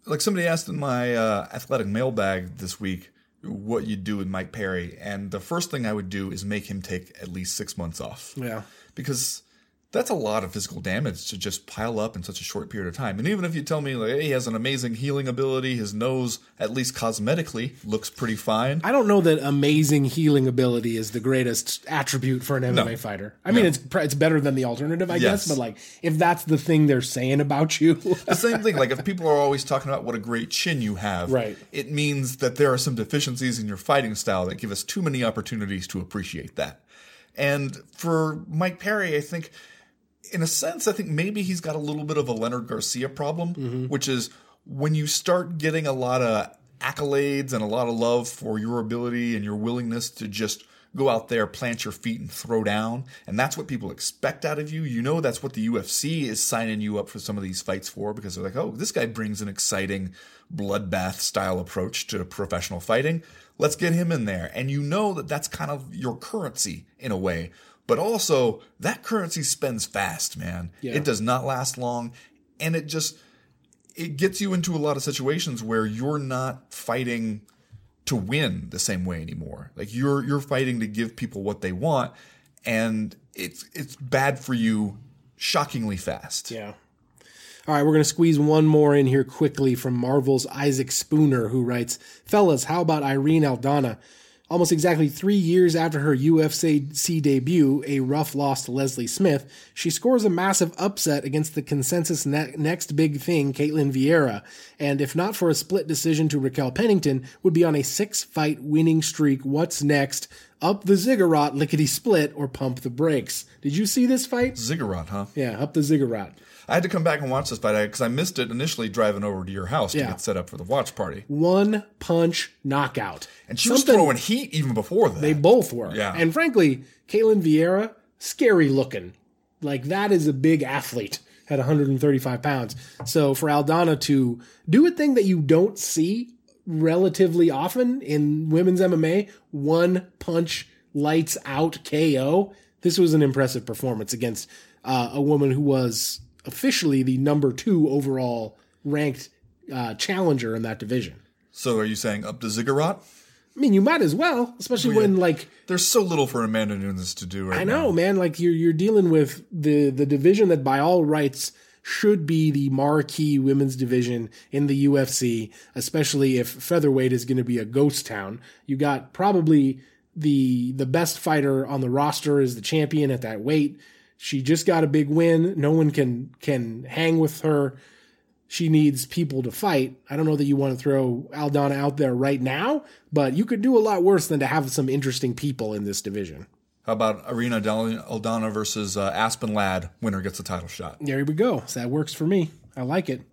like somebody asked in my uh, athletic mailbag this week what you'd do with mike perry and the first thing i would do is make him take at least six months off Yeah. because that's a lot of physical damage to just pile up in such a short period of time. And even if you tell me like hey, he has an amazing healing ability, his nose, at least cosmetically, looks pretty fine. I don't know that amazing healing ability is the greatest attribute for an MMA fighter. I mean, it's it's better than the alternative, I guess. But like, if that's the thing they're saying about you, the same thing. Like if people are always talking about what a great chin you have, Right. It means that there are some deficiencies in your fighting style that give us too many opportunities to appreciate that. And for Mike Perry, I think, in a sense, I think maybe he's got a little bit of a Leonard Garcia problem, mm-hmm. which is when you start getting a lot of accolades and a lot of love for your ability and your willingness to just go out there, plant your feet, and throw down. And that's what people expect out of you. You know, that's what the UFC is signing you up for some of these fights for because they're like, oh, this guy brings an exciting bloodbath style approach to professional fighting. Let's get him in there. And you know that that's kind of your currency in a way. But also, that currency spends fast, man. Yeah. It does not last long. And it just, it gets you into a lot of situations where you're not fighting to win the same way anymore. Like you're you're fighting to give people what they want, and it's it's bad for you shockingly fast. Yeah. All right, we're going to squeeze one more in here quickly from Marvel's Isaac Spooner, who writes, Fellas, how about Irene Aldana? Almost exactly three years after her UFC debut, a rough loss to Leslie Smith, she scores a massive upset against the consensus ne- next big thing, Ketlen Vieira, and if not for a split decision to Raquel Pennington, would be on a six fight winning streak. What's next? Up the ziggurat, lickety split, or pump the brakes. Did you see this fight? Ziggurat, huh? Yeah, up the ziggurat. I had to come back and watch this fight because I missed it initially driving over to your house to Yeah. get set up for the watch party. One punch knockout. And she was throwing heat even before that. They both were. Yeah. And frankly, Ketlen Vieira, scary looking. Like that is a big athlete at 135 pounds. So for Aldana to do a thing that you don't see relatively often in women's MMA, one punch lights out KO. This was an impressive performance against uh, a woman who was officially the number two overall ranked uh, challenger in that division. so are you saying up the ziggurat? I mean, you might as well, especially when like There's so little for Amanda Nunes to do right I now. know, man. Like you're you're dealing with the the division that by all rights should be the marquee women's division in the UFC, especially if featherweight is going to be a ghost town. You got probably the the best fighter on the roster is the champion at that weight. She just got a big win. No one can can hang with her. She needs people to fight. I don't know that you want to throw Aldana out there right now, but you could do a lot worse than to have some interesting people in this division. How about Irene Del- Aldana versus uh, Aspen Ladd? Winner gets a title shot. There we go. So that works for me. I like it.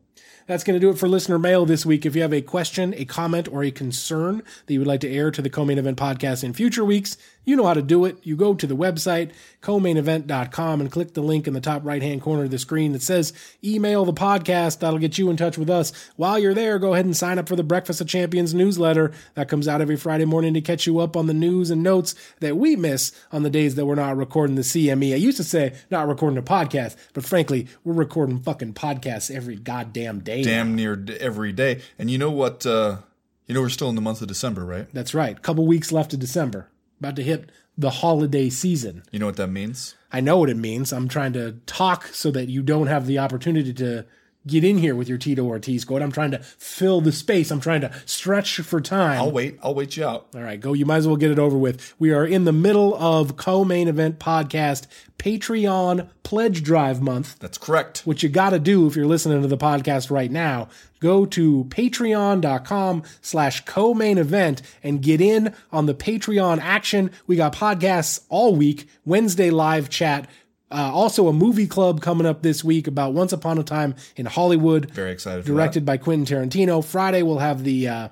That's going to do it for listener mail this week. If you have a question, a comment, or a concern that you would like to air to the co-main event podcast in future weeks, you know how to do it. You go to the website, co-mainevent.com and click the link in the top right-hand corner of the screen that says email the podcast. That'll get you in touch with us. While you're there, go ahead and sign up for the Breakfast of Champions newsletter that comes out every Friday morning to catch you up on the news and notes that we miss on the days that we're not recording the CME. I used to say not recording a podcast, but frankly, we're recording fucking podcasts every goddamn day. Damn near every day. And you know what? Uh, you know we're still in the month of December, right? That's right. Couple weeks left of December. About to hit the holiday season. You know what that means? I know what it means. I'm trying to talk so that you don't have the opportunity to get in here with your Tito Ortiz quote. I'm trying to fill the space. I'm trying to stretch for time. I'll wait. I'll wait you out. All right, go. You might as well get it over with. We are in the middle of co-main event podcast Patreon pledge drive month. That's correct. What you got to do if you're listening to the podcast right now, go to patreon.com slash co-main event and get in on the Patreon action. We got podcasts all week, Wednesday live chat, uh, also a movie club coming up this week about Once Upon a Time in Hollywood. Very excited for Directed by Quentin Tarantino. Friday we'll have the, uh,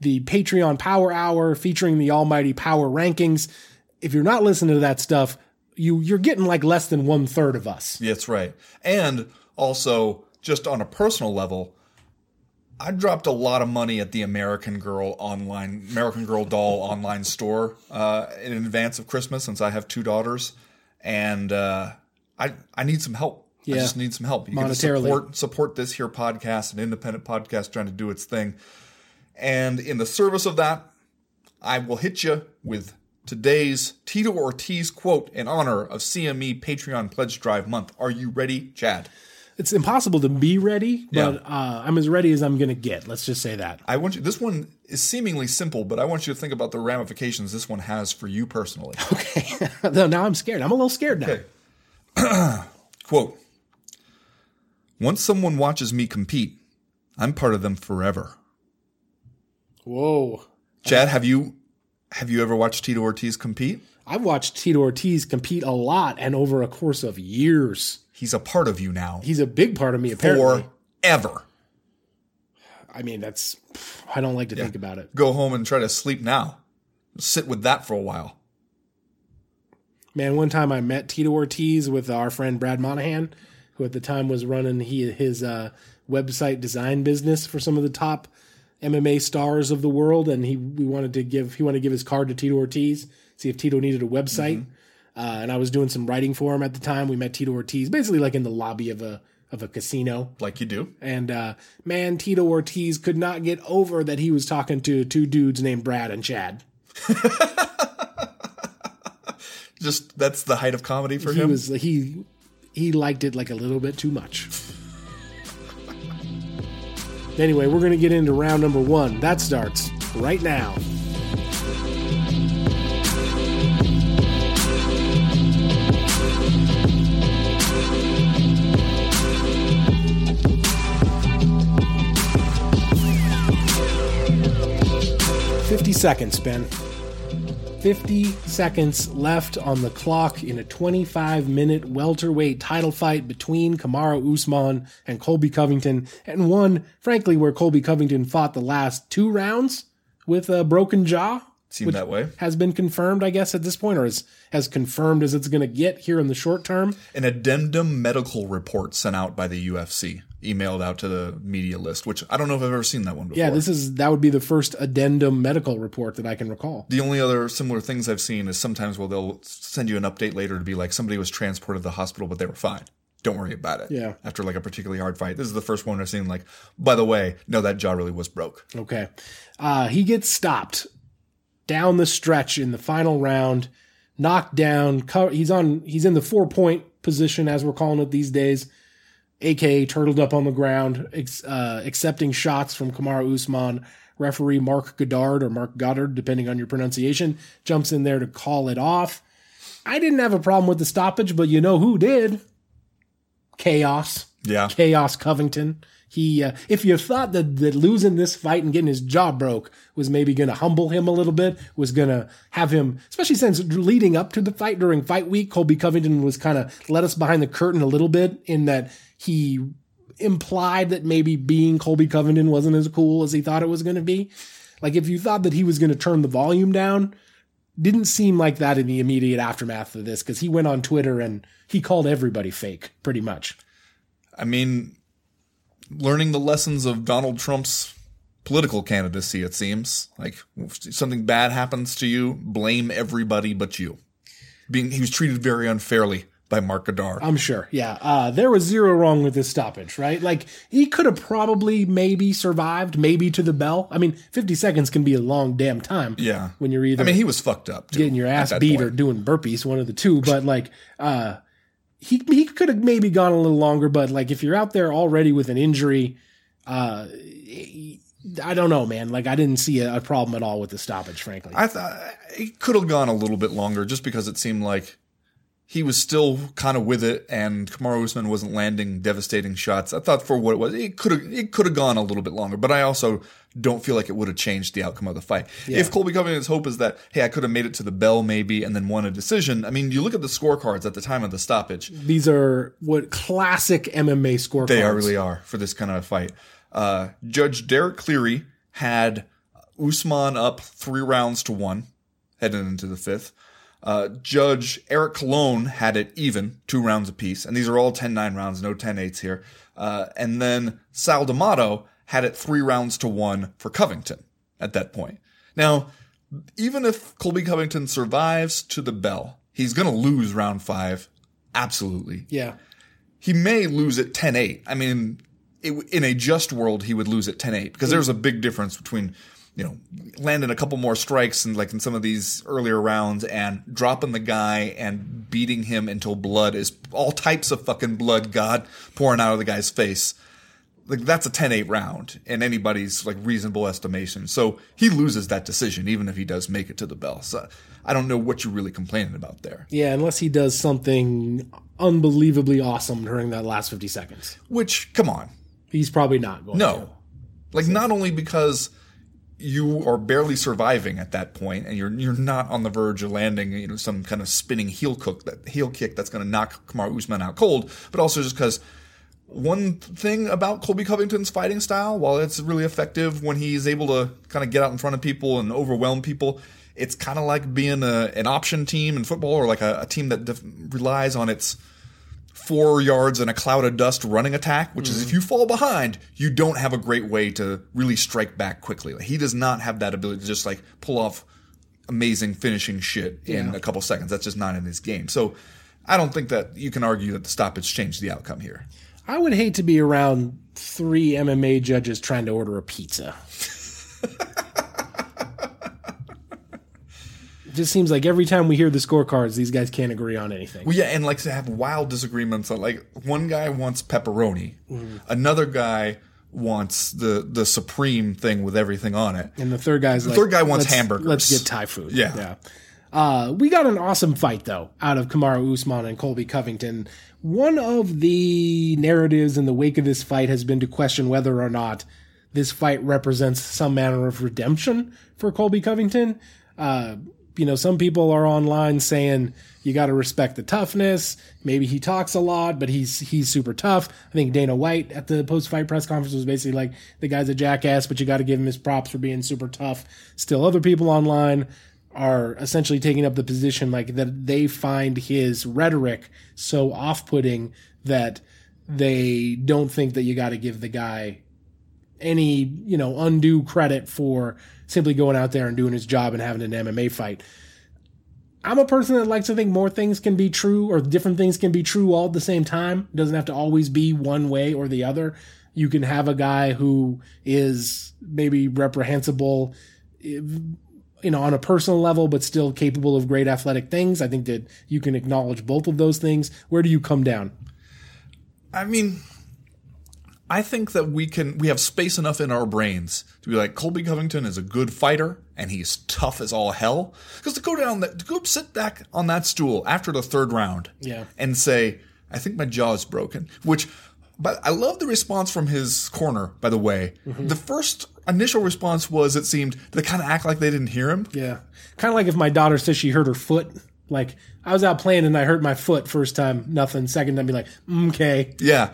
the Patreon Power Hour featuring the Almighty Power Rankings. If you're not listening to that stuff, you you're getting like less than one third of us. that. That's right. And also, just on a personal level, I dropped a lot of money at the American Girl online, American Girl doll *laughs* online store uh, in advance of Christmas, since I have two daughters, and uh, I I need some help. I just need some help. You can support support this here podcast, an independent podcast trying to do its thing. And in the service of that, I will hit you with today's Tito Ortiz quote in honor of CME Patreon Pledge Drive Month. Are you ready, Chad? It's impossible to be ready, Yeah. but uh, I'm as ready as I'm going to get. Let's just say that. I want you. This one is seemingly simple, but I want you to think about the ramifications this one has for you personally. *laughs* Okay. *laughs* Though now I'm scared. I'm a little scared now. Okay. *clears throat* Quote Once someone watches me compete, I'm part of them forever. Whoa. Chad, have you have you ever watched Tito Ortiz compete? I've watched Tito Ortiz compete a lot and over a course of years. He's a part of you now. He's a big part of me, apparently. Forever. I mean, that's, I don't like to think about it. Go home and try to sleep now. Sit with that for a while. Man, one time I met Tito Ortiz with our friend Brad Monahan, who at the time was running he, his uh, website design business for some of the top MMA stars of the world, and he we wanted to give he wanted to give his card to Tito Ortiz, see if Tito needed a website. Uh, and I was doing some writing for him at the time. We met Tito Ortiz basically like in the lobby of a of a casino. Like you do. And uh, man, Tito Ortiz could not get over that he was talking to two dudes named Brad and Chad. *laughs* Just that's the height of comedy for He him. was he he liked it like a little bit too much. *laughs* Anyway, we're gonna get into round number one. That starts right now. 50 seconds, Ben. 50 seconds left on the clock in a 25 minute welterweight title fight between Kamaru Usman and Colby Covington, and one, frankly, where Colby Covington fought the last two rounds with a broken jaw. Seemed that way. Has been confirmed, I guess, at this point, or is as confirmed as it's going to get here in the short term. An addendum medical report sent out by the UFC, emailed out to the media list, which I don't know if I've ever seen that one before. Yeah, this is that would be the first addendum medical report that I can recall. The only other similar things I've seen is sometimes well they'll send you an update later to be like somebody was transported to the hospital but they were fine. Don't worry about it. Yeah. After like a particularly hard fight. This is the first one I've seen like, by the way, no, that jaw really was broke. Okay. Uh, he gets stopped down the stretch in the final round, knocked down. Co- he's on. He's in the four point position as we're calling it these days, aka turtled up on the ground, ex- uh, accepting shots from Kamaru Usman. Referee Marc Goddard or Marc Goddard, depending on your pronunciation, jumps in there to call it off. I didn't have a problem with the stoppage, but you know who did? Chaos. Yeah. Chaos Covington. He, uh, if you thought that, that losing this fight and getting his jaw broke was maybe going to humble him a little bit, was going to have him, especially since leading up to the fight during fight week, Colby Covington was kind of let us behind the curtain a little bit in that he implied that maybe being Colby Covington wasn't as cool as he thought it was going to be. Like if you thought that he was going to turn the volume down, didn't seem like that in the immediate aftermath of this because he went on Twitter and he called everybody fake pretty much. I mean, learning the lessons of Donald Trump's political candidacy, it seems. Like if something bad happens to you, blame everybody but you. Being he was treated very unfairly by Marc Goddard. I'm sure. Yeah. Uh, there was zero wrong with this stoppage, right? Like he could have probably maybe survived, maybe to the bell. I mean, 50 seconds can be a long damn time. Yeah. When you're either I mean, he was fucked up. Too, getting your ass beat point. or doing burpees, one of the two. But like, uh, he he could have maybe gone a little longer. But like, if you're out there already with an injury, uh, I don't know, man. Like, I didn't see a, a problem at all with the stoppage, frankly. I thought it could have gone a little bit longer just because it seemed like he was still kind of with it and Kamaru Usman wasn't landing devastating shots. I thought for what it was, it could have it could have gone a little bit longer, but I also don't feel like it would have changed the outcome of the fight. If Colby Covington's hope is that, hey, I could have made it to the bell maybe and then won a decision. I mean, you look at the scorecards at the time of the stoppage. These are what classic MMA scorecards. They are really are for this kind of a fight. Uh, Judge Derek Cleary had Usman up three rounds to one, heading into the fifth. Uh, Judge Eric Colon had it even, two rounds apiece, and these are all 10-9 rounds, no 10-8s here. Uh, and then Sal D'Amato had it three rounds to one for Covington at that point. Now, even if Colby Covington survives to the bell, he's going to lose round five, absolutely Yeah. he may lose at 10-8. I mean, it, in a just world, he would lose at 10-8 because there's a big difference between, you know, landing a couple more strikes and like in some of these earlier rounds and dropping the guy and beating him until blood is all types of fucking blood, God, pouring out of the guy's face. Like that's a 10-8 round in anybody's like reasonable estimation. So he loses that decision even if he does make it to the bell. So I don't know what you're really complaining about there. Yeah, unless he does something unbelievably awesome during that last 50 seconds. Which, come on, He's probably not going to. No. Like not only because you are barely surviving at that point and you're you're not on the verge of landing, you know, some kind of spinning heel cook that heel kick that's going to knock Kamaru Usman out cold, but also just because one thing about Colby Covington's fighting style, while it's really effective when he's able to kind of get out in front of people and overwhelm people, it's kind of like being a, an option team in football or like a, a team that def- relies on its four yards and a cloud of dust running attack, which is if mm-hmm. you fall behind, you don't have a great way to really strike back quickly. Like, he does not have that ability to just like pull off amazing finishing shit in Yeah. a couple seconds. That's just not in his game. So I don't think that you can argue that the stoppage changed the outcome here. I would hate to be around three MMA judges trying to order a pizza. *laughs* it just seems like every time we hear the scorecards, these guys can't agree on anything. Well, yeah, and like to have wild disagreements on like one guy wants pepperoni, another guy wants the the supreme thing with everything on it. And the third guy's like, third guy wants let's, hamburgers. Let's get Thai food. Yeah. yeah. Uh, we got an awesome fight though out of Kamaru Usman and Colby Covington. One of the narratives in the wake of this fight has been to question whether or not this fight represents some manner of redemption for Colby Covington. Uh, you know, some people are online saying you got to respect the toughness. Maybe he talks a lot, but he's he's super tough. I think Dana White at the post fight press conference was basically like the guy's a jackass, but you got to give him his props for being super tough. Still, other people online are essentially taking up the position like that they find his rhetoric so off-putting that they don't think that you got to give the guy any you know undue credit for simply going out there and doing his job and having an MMA fight. I'm a person that likes to think more things can be true or different things can be true all at the same time. It doesn't have to always be one way or the other. You can have a guy who is maybe reprehensible, eh, you know, on a personal level, but still capable of great athletic things. I think that you can acknowledge both of those things. Where do you come down? I mean, I think that we can we have space enough in our brains to be like Colby Covington is a good fighter and he's tough as all hell. Because to go down that to go sit back on that stool after the third round, Yeah. and say, I think my jaw is broken. Which, but I love the response from his corner. By the way, the first initial response was it seemed they kind of act like they didn't hear him. Yeah. Kind of like if my daughter says she hurt her foot. Like, I was out playing and I hurt my foot first time, nothing. Second time, be like, "Mm, okay. Yeah.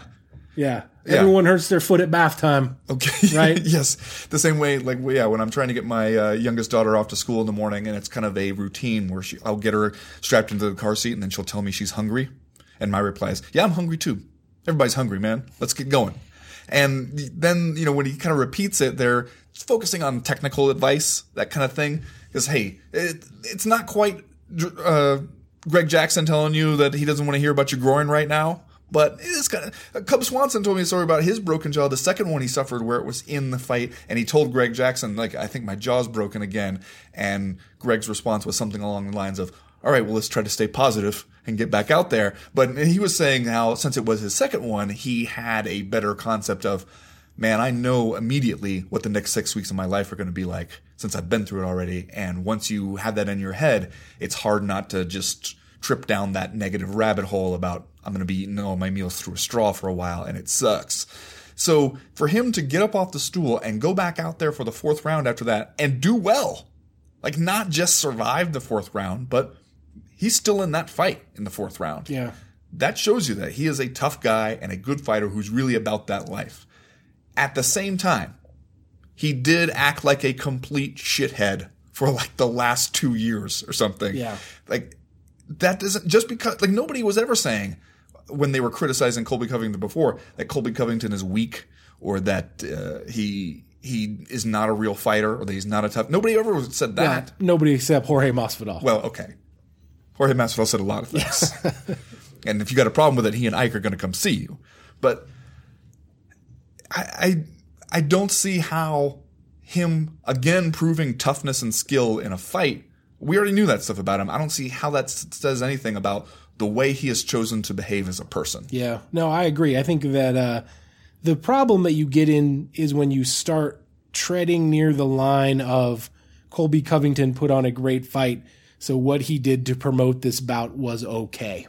Yeah. Everyone hurts their foot at bath time. Okay. *laughs* Right? yes. The same way, like, yeah, when I'm trying to get my uh, youngest daughter off to school in the morning, and it's kind of a routine where she, I'll get her strapped into the car seat, and then she'll tell me she's hungry, and my reply is, "Yeah, I'm hungry too. Everybody's hungry, man. Let's get going." And then, you know, when he kind of repeats it, they're focusing on technical advice, that kind of thing. Because hey, it, it's not quite uh, Greg Jackson telling you that he doesn't want to hear about your groin right now. But it is kind of. Cub Swanson told me a story about his broken jaw, the second one he suffered where it was in the fight, and he told Greg Jackson, like, I think my jaw's broken again. And Greg's response was something along the lines of, all right, well, let's try to stay positive and get back out there. But he was saying how, since it was his second one, he had a better concept of, man, I know immediately what the next six weeks of my life are going to be like since I've been through it already. And once you have that in your head, it's hard not to just trip down that negative rabbit hole about I'm going to be eating all my meals through a straw for a while and it sucks. So for him to get up off the stool and go back out there for the fourth round after that and do well, like not just survive the fourth round, but he's still in that fight in the fourth round Yeah. that shows you that he is a tough guy and a good fighter who's really about that life. At the same time, he did act like a complete shithead for like the last two years or something. Yeah. Like that doesn't just because like nobody was ever saying when they were criticizing Colby Covington before that Colby Covington is weak or that uh, he he is not a real fighter or that he's not a tough. Nobody ever said that. Nobody except Jorge Masvidal. Well, okay. Jorge Masvidal said a lot of things. *laughs* and if you got a problem with it, he and Ike are going to come see you. But I, I, I don't see how him again proving toughness and skill in a fight. We already knew that stuff about him. I don't see how that says anything about the way he has chosen to behave as a person. Yeah, no, I agree. I think that uh, the problem that you get in is when you start treading near the line of Colby Covington put on a great fight, so what he did to promote this bout was okay.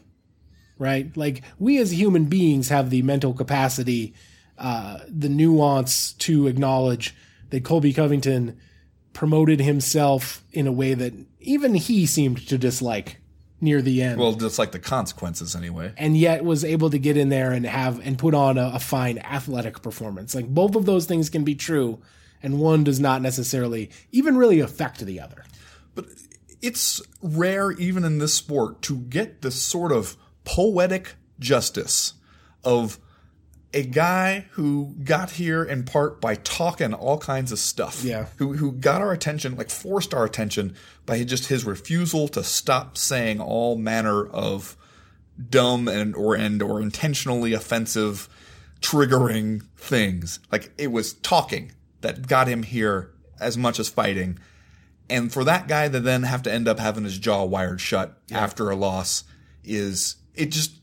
Right? Like, we as human beings have the mental capacity, uh, the nuance to acknowledge that Colby Covington promoted himself in a way that even he seemed to dislike near the end Well, just like the consequences anyway. and yet was able to get in there and have and put on a, a fine athletic performance. Like both of those things can be true, and one does not necessarily even really affect the other. But it's rare, even in this sport, to get this sort of poetic justice of a guy who got here in part by talking all kinds of stuff. Yeah. Who, who got our attention, like forced our attention by just his refusal to stop saying all manner of dumb and or and or intentionally offensive triggering things. Like it was talking that got him here as much as fighting. And for that guy to then have to end up having his jaw wired shut after a loss is it just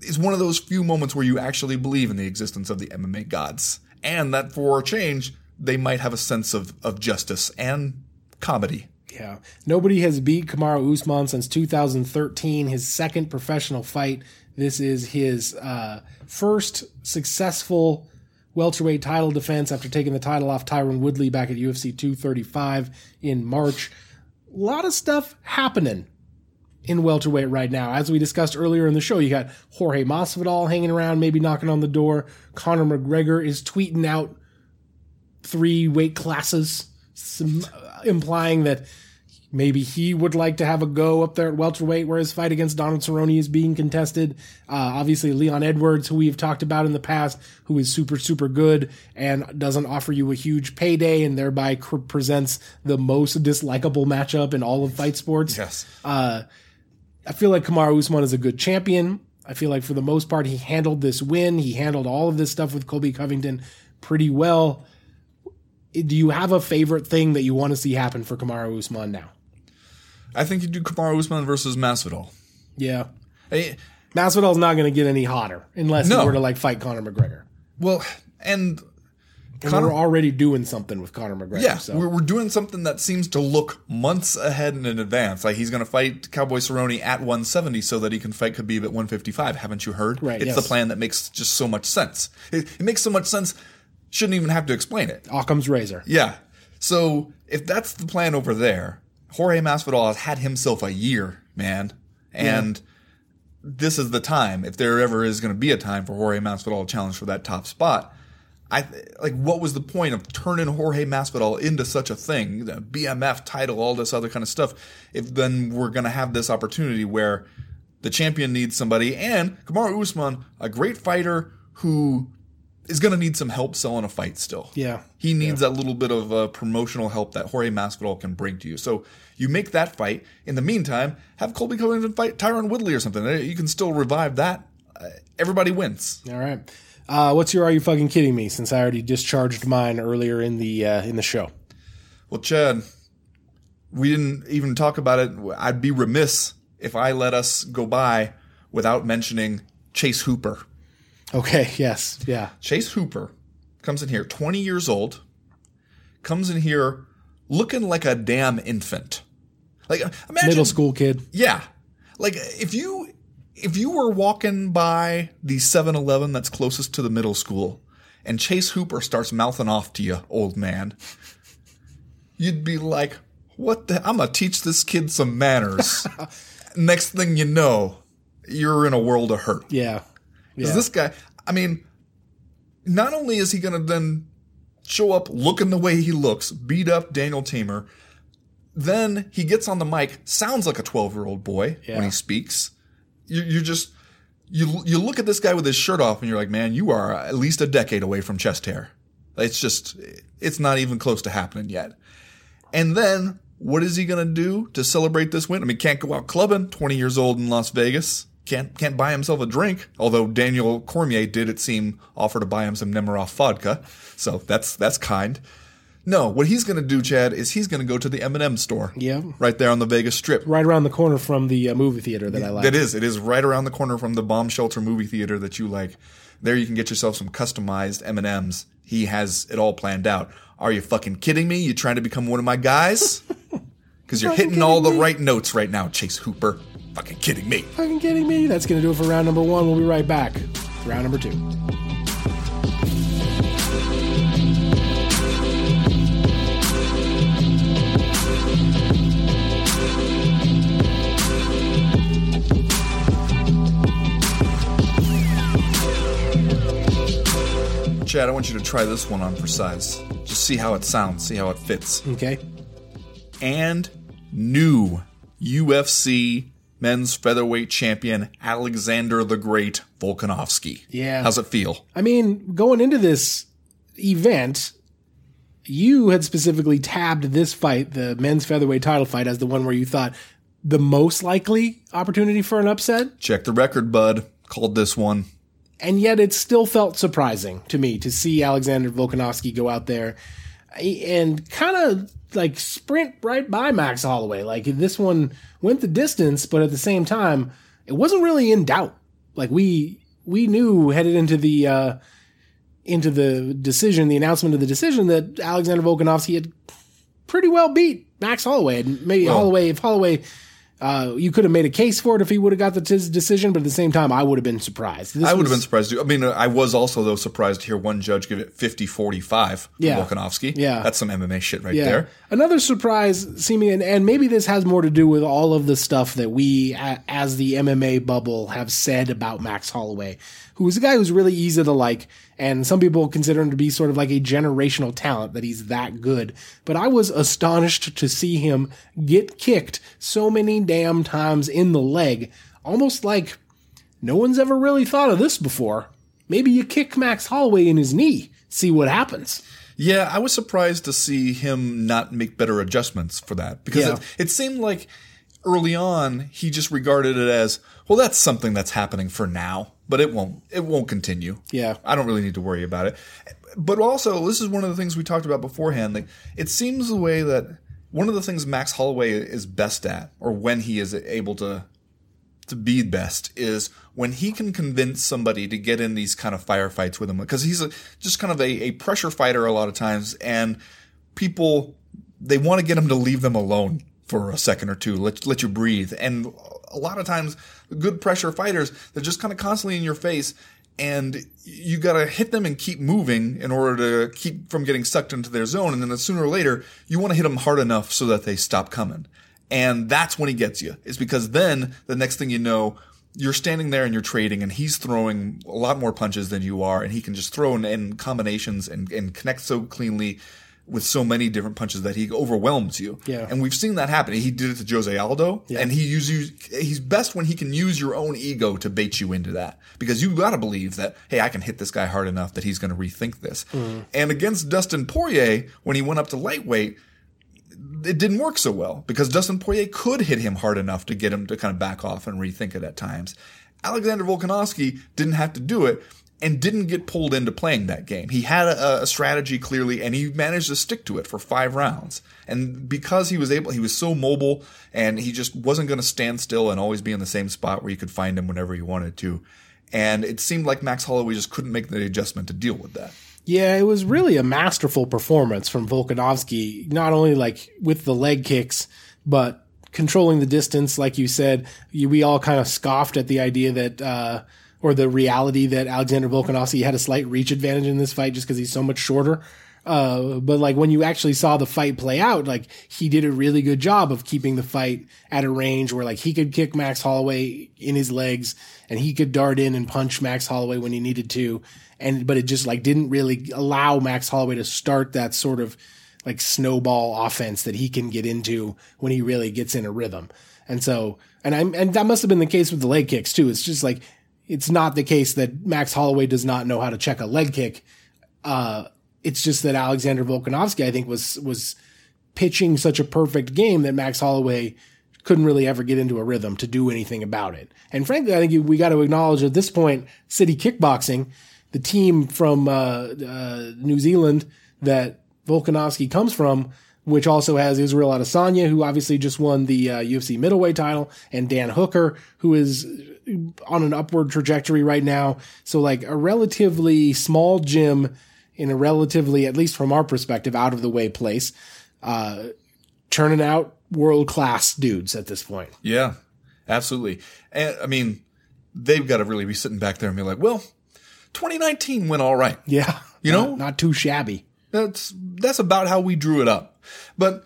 is one of those few moments where you actually believe in the existence of the MMA gods. And that for a change, they might have a sense of, of justice and comedy. Yeah, nobody has beat Kamaru Usman since 2013, his second professional fight. This is his uh, first successful welterweight title defense after taking the title off Tyron Woodley back at UFC 235 in March. A lot of stuff happening in welterweight right now. As we discussed earlier in the show, you got Jorge Masvidal hanging around, maybe knocking on the door. Conor McGregor is tweeting out three weight classes, some, uh, implying that maybe he would like to have a go up there at welterweight where his fight against Donald Cerrone is being contested. Uh, obviously, Leon Edwards, who we've talked about in the past, who is super, super good and doesn't offer you a huge payday and thereby cr- presents the most dislikable matchup in all of fight sports. Yes. Uh, I feel like Kamaru Usman is a good champion. I feel like for the most part, he handled this win. He handled all of this stuff with Colby Covington pretty well. Do you have a favorite thing that you want to see happen for Kamaru Usman now? I think you do Kamaru Usman versus Masvidal. Yeah. Hey, Masvidal's not going to get any hotter unless No. he were to like fight Conor McGregor. well, and And Conor- we're already doing something with Conor McGregor. yeah, so. we're, we're doing something that seems to look months ahead and in advance. Like he's going to fight Cowboy Cerrone at 170 so that he can fight Khabib at 155. Haven't you heard? Right, It's yes. the plan that makes just so much sense. It, it makes so much sense. Shouldn't even have to explain it. Occam's razor. Yeah. So if that's the plan over there, Jorge Masvidal has had himself a year, man, and this is the time. If there ever is going to be a time for Jorge Masvidal to challenge for that top spot, I like. What was the point of turning Jorge Masvidal into such a thing? The BMF title, all this other kind of stuff. If then we're going to have this opportunity where the champion needs somebody, and Kamaru Usman, a great fighter who is going to need some help selling a fight still. Yeah. He needs that little bit of uh, promotional help that Jorge Masvidal can bring to you. So you make that fight. In the meantime, have Colby Covington fight Tyron Woodley or something. Uh, You can still revive that. Uh, everybody wins. All right. Uh, what's your "Are you fucking kidding me?" Since I already discharged mine earlier in the uh, in the show. Well, Chad, we didn't even talk about it. I'd be remiss if I let us go by without mentioning Chase Hooper. Okay. Yes. Yeah. Chase Hooper comes in here, 20 years old, comes in here looking like a damn infant. Like imagine Middle school kid. Yeah. Like if you if you were walking by the 7-Eleven that's closest to the middle school and Chase Hooper starts mouthing off to you, old man, you'd be like, "What the I'm going to teach this kid some manners." *laughs* Next thing you know, you're in a world of hurt. Yeah. Because Yeah. this guy, I mean, not only is he going to then show up looking the way he looks, beat up Daniel Teymur, then he gets on the mic, sounds like a 12 year old boy Yeah. when he speaks. You, you're just, you, you look at this guy with his shirt off and you're like, man, you are at least a decade away from chest hair. It's just, it's not even close to happening yet. And then what is he to do to celebrate this win? I mean, can't go out clubbing, 20 years old in Las Vegas. Can't can't buy himself a drink. Although Daniel Cormier did, it seem, offer to buy him some Nemiroff vodka. So that's that's kind. No, what he's going to do, Chad, is he's going to go to the M&M store. Yeah. Right there on the Vegas Strip. Right around the corner from the uh, movie theater that I like. That is, it is right around the corner from the bomb shelter movie theater that you like. There you can get yourself some customized M&Ms. He has it all planned out. Are you fucking kidding me? You trying to become one of my guys? *laughs* Because you're hitting all the me? right notes right now, Chase Hooper. Fucking kidding me. Fucking kidding me? That's gonna do it for round number one. We'll be right back. Round number two. Chad, I want you to try this one on for size. Just see how it sounds, see how it fits. Okay. And new UFC men's featherweight champion Alexander the Great Volkanovski. Yeah. How's it feel? I mean, going into this event, you had specifically tabbed this fight, the men's featherweight title fight, as the one where you thought the most likely opportunity for an upset. Check the record, bud. Called this one. And yet it still felt surprising to me to see Alexander Volkanovski go out there and kind of like sprint right by Max Holloway. Like this one went the distance, but at the same time, it wasn't really in doubt. Like we we knew headed into the uh, into the decision, the announcement of the decision, that Alexander Volkanovski had pretty well beat Max Holloway. And maybe Holloway, if Holloway Uh, you could have made a case for it if he would have got the t- decision, but at the same time, I would have been surprised. This I would have been surprised too. I mean, I was also though surprised to hear one judge give it 50-45 to Yeah. Volkanovski. Yeah. That's some MMA shit right Yeah. there. Another surprise seeming, and, and maybe this has more to do with all of the stuff that we, as the MMA bubble, have said about Max Holloway, who is a guy who's really easy to like, and some people consider him to be sort of like a generational talent that he's that good. But I was astonished to see him get kicked so many damn times in the leg, almost like no one's ever really thought of this before. Maybe you kick Max Holloway in his knee, see what happens. Yeah, I was surprised to see him not make better adjustments for that because Yeah. it, it seemed like early on he just regarded it as well. That's something that's happening for now, but it won't. It won't continue. Yeah. I don't really need to worry about it. But also, this is one of the things we talked about beforehand. Like, it seems the way that one of the things Max Holloway is best at, or when he is able to to be best is when he can convince somebody to get in these kind of firefights with him because he's a, just kind of a, a pressure fighter a lot of times and people they want to get him to leave them alone for a second or two let, let you breathe and a lot of times good pressure fighters they're just kind of constantly in your face and you got to hit them and keep moving in order to keep from getting sucked into their zone and then sooner or later you want to hit them hard enough so that they stop coming and that's when he gets you. It's because then the next thing you know, you're standing there and you're trading and he's throwing a lot more punches than you are and he can just throw in, in combinations and, and connect so cleanly with so many different punches that he overwhelms you. Yeah. And we've seen that happen. He did it to Jose Aldo and he use you, he's best when he can use your own ego to bait you into that because you got to believe that, hey, I can hit this guy hard enough that he's going to rethink this. Mm. And against Dustin Poirier, when he went up to lightweight, it didn't work so well because Dustin Poirier could hit him hard enough to get him to kind of back off and rethink it at times. Alexander Volkanovski didn't have to do it and didn't get pulled into playing that game. He had a, a strategy clearly and he managed to stick to it for five rounds. And because he was able, he was so mobile and he just wasn't going to stand still and always be in the same spot where you could find him whenever you wanted to. And it seemed like Max Holloway just couldn't make the adjustment to deal with that. Yeah, it was really a masterful performance from Volkanovski, not only like with the leg kicks, but controlling the distance. Like you said, you, we all kind of scoffed at the idea that, uh, or the reality that Alexander Volkanovski had a slight reach advantage in this fight just because he's so much shorter. Uh, but like when you actually saw the fight play out, like he did a really good job of keeping the fight at a range where like he could kick Max Holloway in his legs and he could dart in and punch Max Holloway when he needed to. And, but it just like didn't really allow Max Holloway to start that sort of like snowball offense that he can get into when he really gets in a rhythm. And so, and I'm, and that must have been the case with the leg kicks too. It's just like, it's not the case that Max Holloway does not know how to check a leg kick. Uh, it's just that Alexander Volkanovski, I think, was was pitching such a perfect game that Max Holloway couldn't really ever get into a rhythm to do anything about it. And frankly, I think we got to acknowledge at this point, City Kickboxing, the team from uh, uh, New Zealand that Volkanovski comes from, which also has Israel Adesanya, who obviously just won the uh, UFC middleweight title, and Dan Hooker, who is on an upward trajectory right now. So like a relatively small gym in a relatively, at least from our perspective, out of the way place, uh, churning out world class dudes at this point. Yeah, absolutely. And I mean, they've got to really be sitting back there and be like, well, 2019 went all right. Yeah. You know? not, not too shabby. That's that's about how we drew it up. But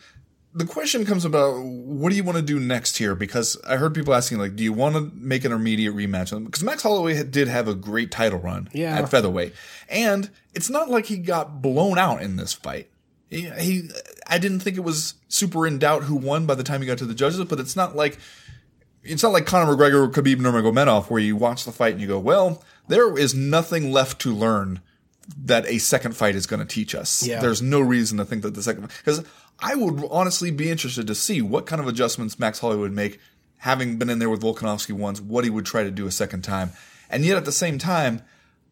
the question comes about what do you want to do next here? Because I heard people asking like, do you want to make an immediate rematch? Because Max Holloway did have a great title run Yeah. at featherweight, and it's not like he got blown out in this fight. He, he, I didn't think it was super in doubt who won by the time he got to the judges, but it's not like it's not like Conor McGregor or Khabib Nurmagomedov where you watch the fight and you go, well, there is nothing left to learn that a second fight is going to teach us. Yeah. There's no reason to think that the second because I would honestly be interested to see what kind of adjustments Max Holloway would make, having been in there with Volkanovski once, what he would try to do a second time, and yet at the same time,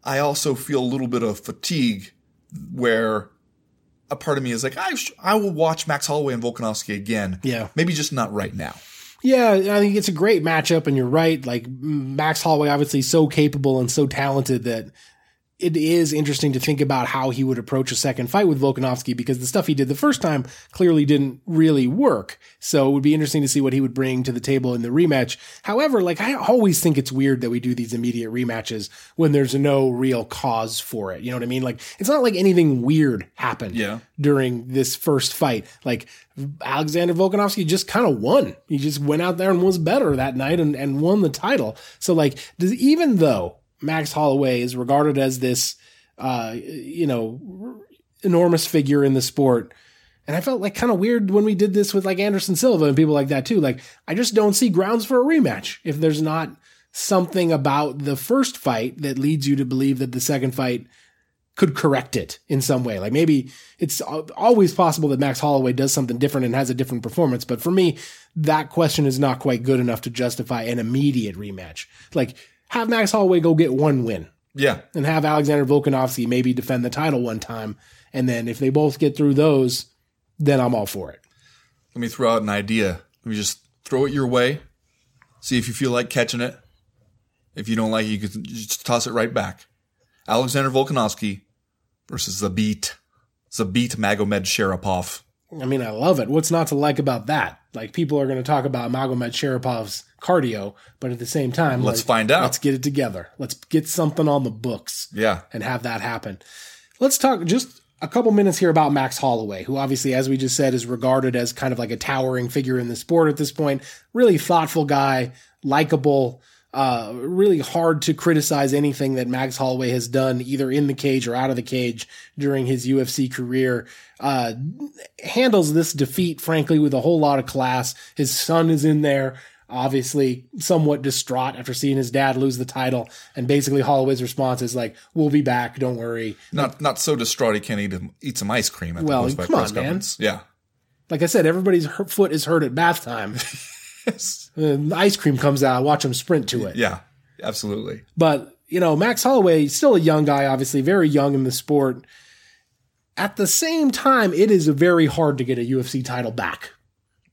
I also feel a little bit of fatigue where a part of me is like, I sh- I will watch Max Holloway and Volkanovski again. Yeah. maybe just not right now. Yeah, I think it's a great matchup, and you're right. Like Max Holloway, obviously so capable and so talented that it is interesting to think about how he would approach a second fight with Volkanovski because the stuff he did the first time clearly didn't really work. So it would be interesting to see what he would bring to the table in the rematch. However, like I always think it's weird that we do these immediate rematches when there's no real cause for it. You know what I mean? Like it's not like anything weird happened Yeah. during this first fight. Like Alexander Volkanovski just kind of won. He just went out there and was better that night and, and won the title. So like does, even though Max Holloway is regarded as this, uh, you know, enormous figure in the sport. And I felt like kind of weird when we did this with like Anderson Silva and people like that too. Like, I just don't see grounds for a rematch if there's not something about the first fight that leads you to believe that the second fight could correct it in some way. Like maybe it's always possible that Max Holloway does something different and has a different performance. But for me, that question is not quite good enough to justify an immediate rematch. Like have Max Holloway go get one win Yeah. and have Alexander Volkanovski maybe defend the title one time. And then if they both get through those, then I'm all for it. Let me throw out an idea. Let me just throw it your way. See if you feel like catching it. If you don't like it, you can just toss it right back. Alexander Volkanovski versus Zabit. Zabit Magomedsharipov. I mean, I love it. What's not to like about that? Like people are going to talk about Magomedsharipov's cardio, but at the same time, Let's like, find out. Let's get it together. Let's get something on the books. Yeah. and have that happen. Let's talk just a couple minutes here about Max Holloway, who obviously, as we just said, is regarded as kind of like a towering figure in the sport at this point. Really thoughtful guy, likable, uh, really hard to criticize anything that Max Holloway has done, either in the cage or out of the cage during his UFC career. Uh, handles this defeat, frankly, with a whole lot of class. His son is in there obviously somewhat distraught after seeing his dad lose the title. And basically Holloway's response is like, we'll be back. Don't worry. Not not so distraught he can't eat eat some ice cream at Well, the come on, man. Yeah. Like I said, everybody's foot is hurt at bath time. *laughs* Yes. The ice cream comes out. Watch him sprint to it. Yeah. Absolutely. But, you know, Max Holloway, still a young guy, obviously very young in the sport. At the same time, it is very hard to get a UFC title back.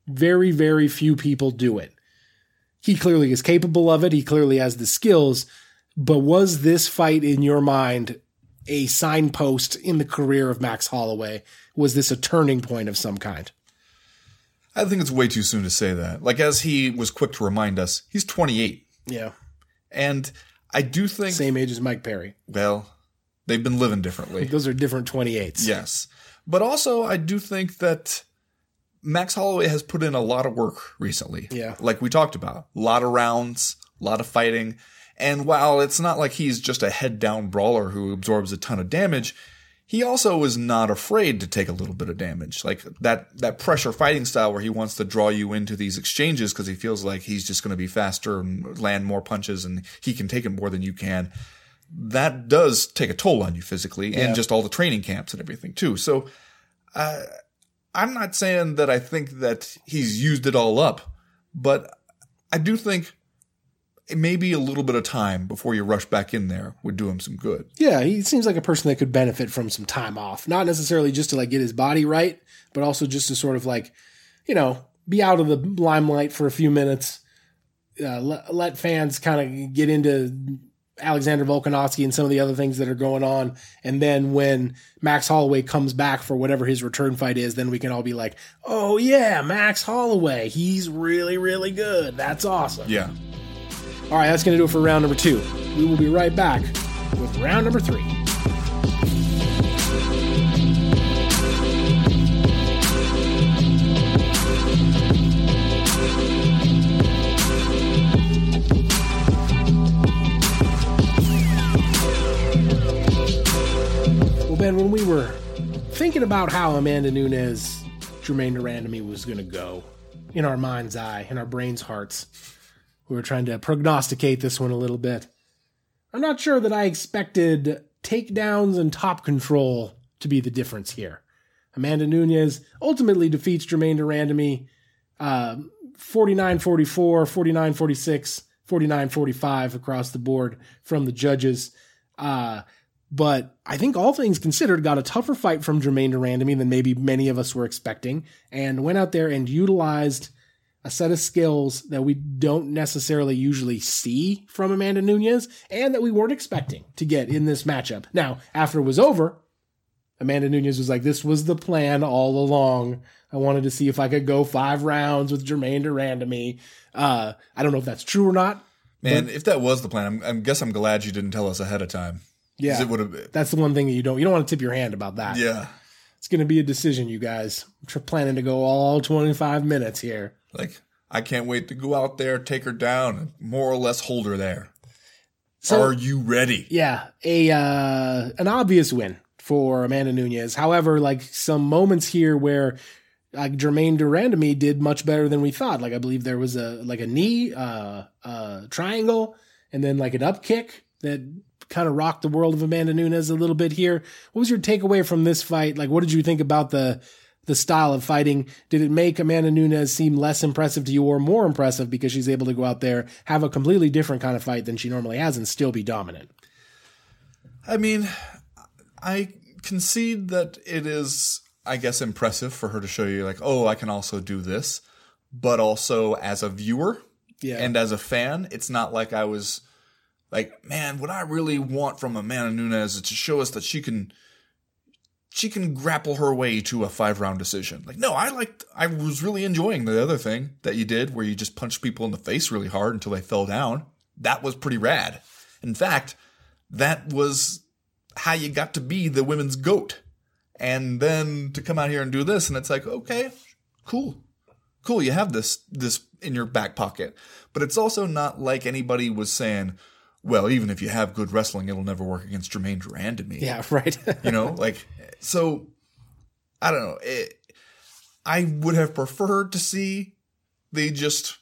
Very, very few people do it. He clearly is capable of it. He clearly has the skills. But was this fight in your mind a signpost in the career of Max Holloway? Was this a turning point of some kind? I think it's way too soon to say that. Like as he was quick to remind us, he's 28. Yeah. And I do think Same age as Mike Perry. well, they've been living differently. *laughs* Those are different 28s. Yes. But also, I do think that Max Holloway has put in a lot of work recently. Yeah. Like we talked about, a lot of rounds, a lot of fighting. And while it's not like he's just a head down brawler who absorbs a ton of damage, he also is not afraid to take a little bit of damage. Like that, that pressure fighting style where he wants to draw you into these exchanges because he feels like he's just going to be faster and land more punches and he can take it more than you can that does take a toll on you physically Yeah. and just all the training camps and everything too. So uh, I'm not saying that I think that he's used it all up, but I do think it may be a little bit of time before you rush back in there would do him some good. Yeah, he seems like a person that could benefit from some time off. Not necessarily just to like get his body right, but also just to sort of like, you know, be out of the limelight for a few minutes. Uh, let, let fans kind of get into Alexander Volkanovski and some of the other things that are going on. And then when Max Holloway comes back for whatever his return fight is, then we can all be like, oh yeah, Max Holloway. He's really, really good. That's awesome. Yeah. All right, that's going to do it for round number two. We will be right back with round number three. Thinking about how Amanda Nunes, Germaine de Randamie was going to go in our mind's eye, in our brains' hearts, we were trying to prognosticate this one a little bit. I'm not sure that I expected takedowns and top control to be the difference here. Amanda Nunes ultimately defeats Germaine de Randamie uh, 49 44, 49 46, 49 45 across the board from the judges. Uh, but I think all things considered, got a tougher fight from Germaine de Randamie than maybe many of us were expecting, and went out there and utilized a set of skills that we don't necessarily usually see from Amanda Nunes and that we weren't expecting to get in this matchup. Now, after it was over, Amanda Nunes was like, This was the plan all along. I wanted to see if I could go five rounds with Germaine de Randamie. Uh, I don't know if that's true or not. Man, if that was the plan, I'm, I guess I'm glad you didn't tell us ahead of time. Yeah. It would have. That's the one thing that you don't you don't want to tip your hand about that. Yeah. It's going to be a decision, you guys. I'm planning to go all 25 minutes here. Like, I can't wait to go out there, take her down, and more or less hold her there. So- Are you ready? Yeah, a uh, an obvious win for Amanda Nunes. However, like some moments here where like Germaine de Randamie did much better than we thought. Like I believe there was a like a knee, uh, uh, triangle, and then like an up kick that kind of rocked the world of Amanda Nunes a little bit here. What was your takeaway from this fight? Like, what did you think about the the style of fighting? Did it make Amanda Nunes seem less impressive to you or more impressive because she's able to go out there, have a completely different kind of fight than she normally has and still be dominant? I mean, I concede that it is, I guess, impressive for her to show you, like, oh, I can also do this. But also, as a viewer Yeah. and as a fan, it's not like I was like, man, what I really want from Amanda Nunes is to show us that she can. She can grapple her way to a five round decision. Like, no, I liked, I was really enjoying the other thing that you did where you just punched people in the face really hard until they fell down. That was pretty rad. In fact, that was how you got to be the women's goat. And then to come out here and do this, and it's like, okay, cool. Cool, you have this this in your back pocket. But it's also not like anybody was saying, well, even if you have good wrestling, it'll never work against Germaine de Randamie. Yeah, *laughs* right. You know, like so I don't know. It, I would have preferred to see the just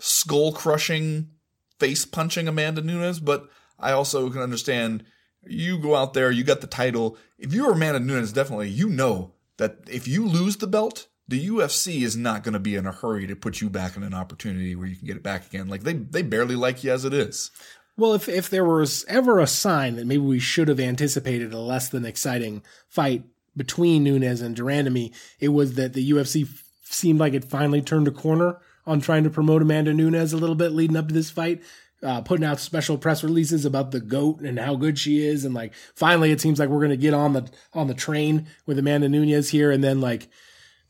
skull crushing, face punching Amanda Nunes, but I also can understand you go out there, you got the title. If you're Amanda Nunes, definitely you know that if you lose the belt, the UFC is not going to be in a hurry to put you back in an opportunity where you can get it back again. Like they they barely like you as it is. Well, if if there was ever a sign that maybe we should have anticipated a less than exciting fight between Nunes and de Randamie, it was that the UFC f- seemed like it finally turned a corner on trying to promote Amanda Nunes a little bit leading up to this fight. Uh, putting out special press releases about the goat and how good she is, and like finally, it seems like we're gonna get on the on the train with Amanda Nunes here, and then like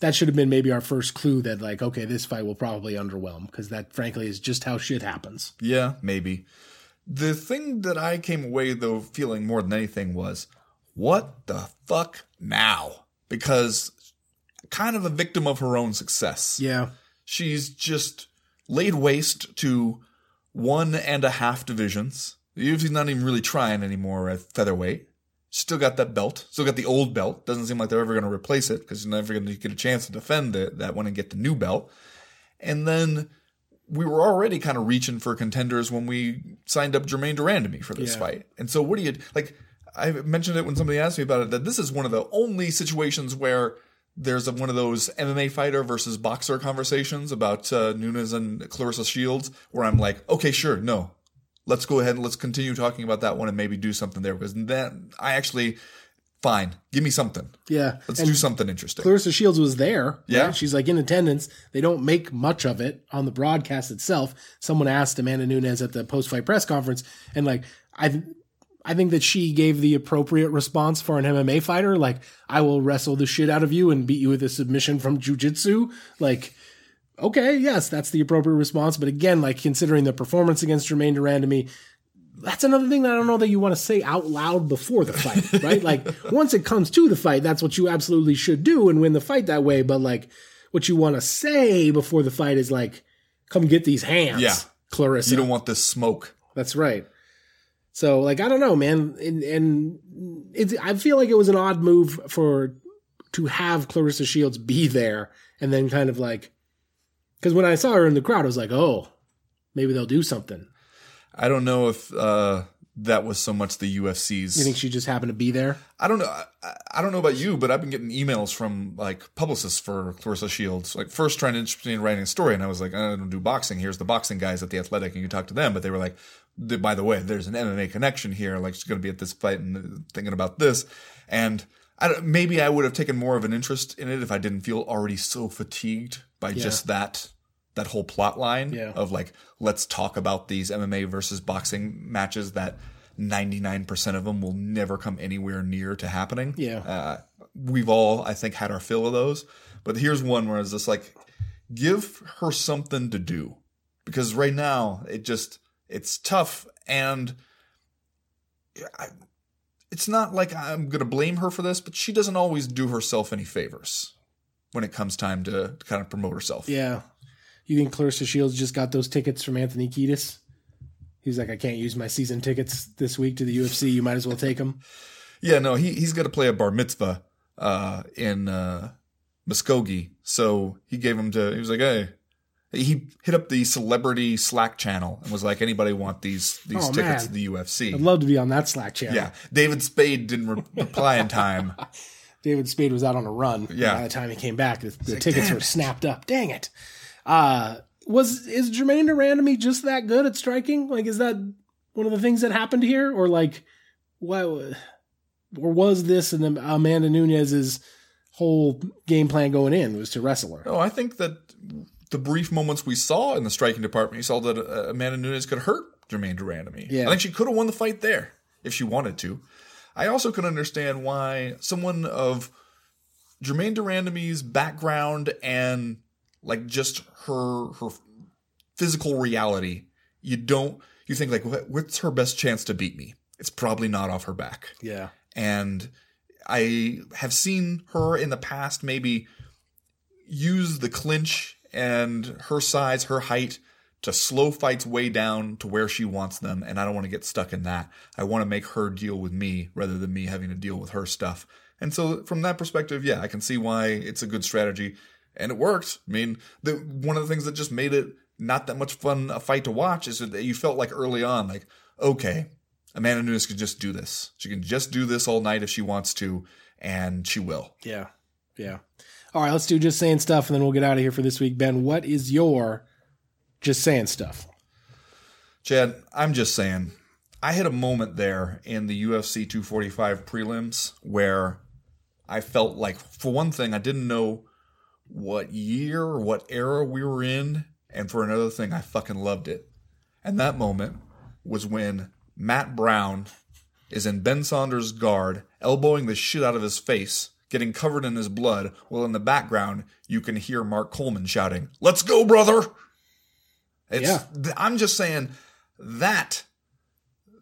that should have been maybe our first clue that like okay, this fight will probably underwhelm because that frankly is just how shit happens. Yeah, maybe. The thing that I came away though feeling more than anything was, what the fuck now? Because kind of a victim of her own success. Yeah, She's just laid waste to one and a half divisions. The UFC's not even really trying anymore at featherweight. Still got that belt. Still got the old belt. Doesn't seem like they're ever going to replace it because you're never going to get a chance to defend the, that one and get the new belt. And then we were already kind of reaching for contenders when we signed up Germaine de Randamie for this Yeah. fight. And so what do you like? I mentioned it when somebody asked me about it that this is one of the only situations where there's a, one of those MMA fighter versus boxer conversations about uh, Nunes and Claressa Shields where I'm like, okay, sure, no, let's go ahead and let's continue talking about that one and maybe do something there because then I actually fine, give me something. yeah. Let's and do something interesting. Claressa Shields was there. Yeah. right? She's like in attendance. They don't make much of it on the broadcast itself. Someone asked Amanda Nunes at the post fight press conference, and like I, I think that she gave the appropriate response for an MMA fighter. Like I will wrestle the shit out of you and beat you with a submission from jujitsu. Like. Okay, yes, that's the appropriate response. But again, like considering the performance against Germaine de Randamie, that's another thing that I don't know that you want to say out loud before the fight, *laughs* right? like once it comes to the fight, that's what you absolutely should do and win the fight that way. But like what you want to say before the fight is like, come get these hands, Yeah. Claressa. You don't want this smoke. That's right. So like I don't know, man, and, and it's I feel like it was an odd move for to have Claressa Shields be there and then kind of like because when I saw her in the crowd, I was like, oh, maybe they'll do something. I don't know if uh, that was so much the UFC's. You think she just happened to be there? I don't know. I, I don't know about you, but I've been getting emails from like publicists for Claressa Shields. Like first trying to interest me in writing a story, and I was like, I don't do boxing. Here's the boxing guys at the Athletic, and you talk to them. But they were like, by the way, there's an MMA connection here. Like she's going to be at this fight and thinking about this. And I don't, maybe I would have taken more of an interest in it if I didn't feel already so fatigued by just that that whole plot line Yeah. of like let's talk about these MMA versus boxing matches that 99% of them will never come anywhere near to happening. Yeah. Uh, we've all, I think, had our fill of those. But here's one where it's just like, give her something to do. Because right now, it just, it's tough. And I, it's not like I'm going to blame her for this, but she doesn't always do herself any favors when it comes time to, to kind of promote herself. Yeah. You think Claressa Shields just got those tickets from Anthony Kiedis? He's like, I can't use my season tickets this week to the UFC. You might as well take them. Yeah, no, he he's got to play a bar mitzvah uh, in uh, Muskogee, so he gave him to. He was like, hey, he hit up the celebrity Slack channel and was like, anybody want these these Oh, tickets man. to the UFC? I'd love to be on that Slack channel. yeah, David Spade didn't re- reply in time. *laughs* David Spade was out on a run. Yeah. By the time he came back, the, the like, tickets were snapped up. Dang it. Uh, was is Germaine de Randamie just that good at striking? Like, is that one of the things that happened here, or like, what, or was this and Amanda Nunes's whole game plan going in was to wrestle her? No, I think that the brief moments we saw in the striking department, you saw that uh, Amanda Nunes could hurt Germaine de Randamie. Yeah. I think she could have won the fight there if she wanted to. I also can understand why someone of Germaine de Randamie's background and like just her her physical reality, you don't you think like what's her best chance to beat me? It's probably not off her back Yeah. and I have seen her in the past maybe use the clinch and her size, her height to slow fights way down to where she wants them, and I don't want to get stuck in that. I want to make her deal with me rather than me having to deal with her stuff. And so, from that perspective, yeah, I can see why it's a good strategy, and it worked. I mean, the one of the things that just made it not that much fun a fight to watch is that you felt like early on, like, okay, Amanda Nunes could just do this. She can just do this all night if she wants to, and she will. Yeah. Yeah. All right, let's do just saying stuff and then we'll get out of here for this week. Ben, what is your just saying stuff? Chad, I'm just saying, I had a moment there in the UFC 245 prelims where I felt like, for one thing, I didn't know what year or what era we were in, and for another thing, I fucking loved it. And that moment was when Matt Brown is in Ben Saunders' guard, elbowing the shit out of his face, getting covered in his blood, while in the background you can hear Mark Coleman shouting, "Let's go, brother!" It's, Yeah. I'm just saying that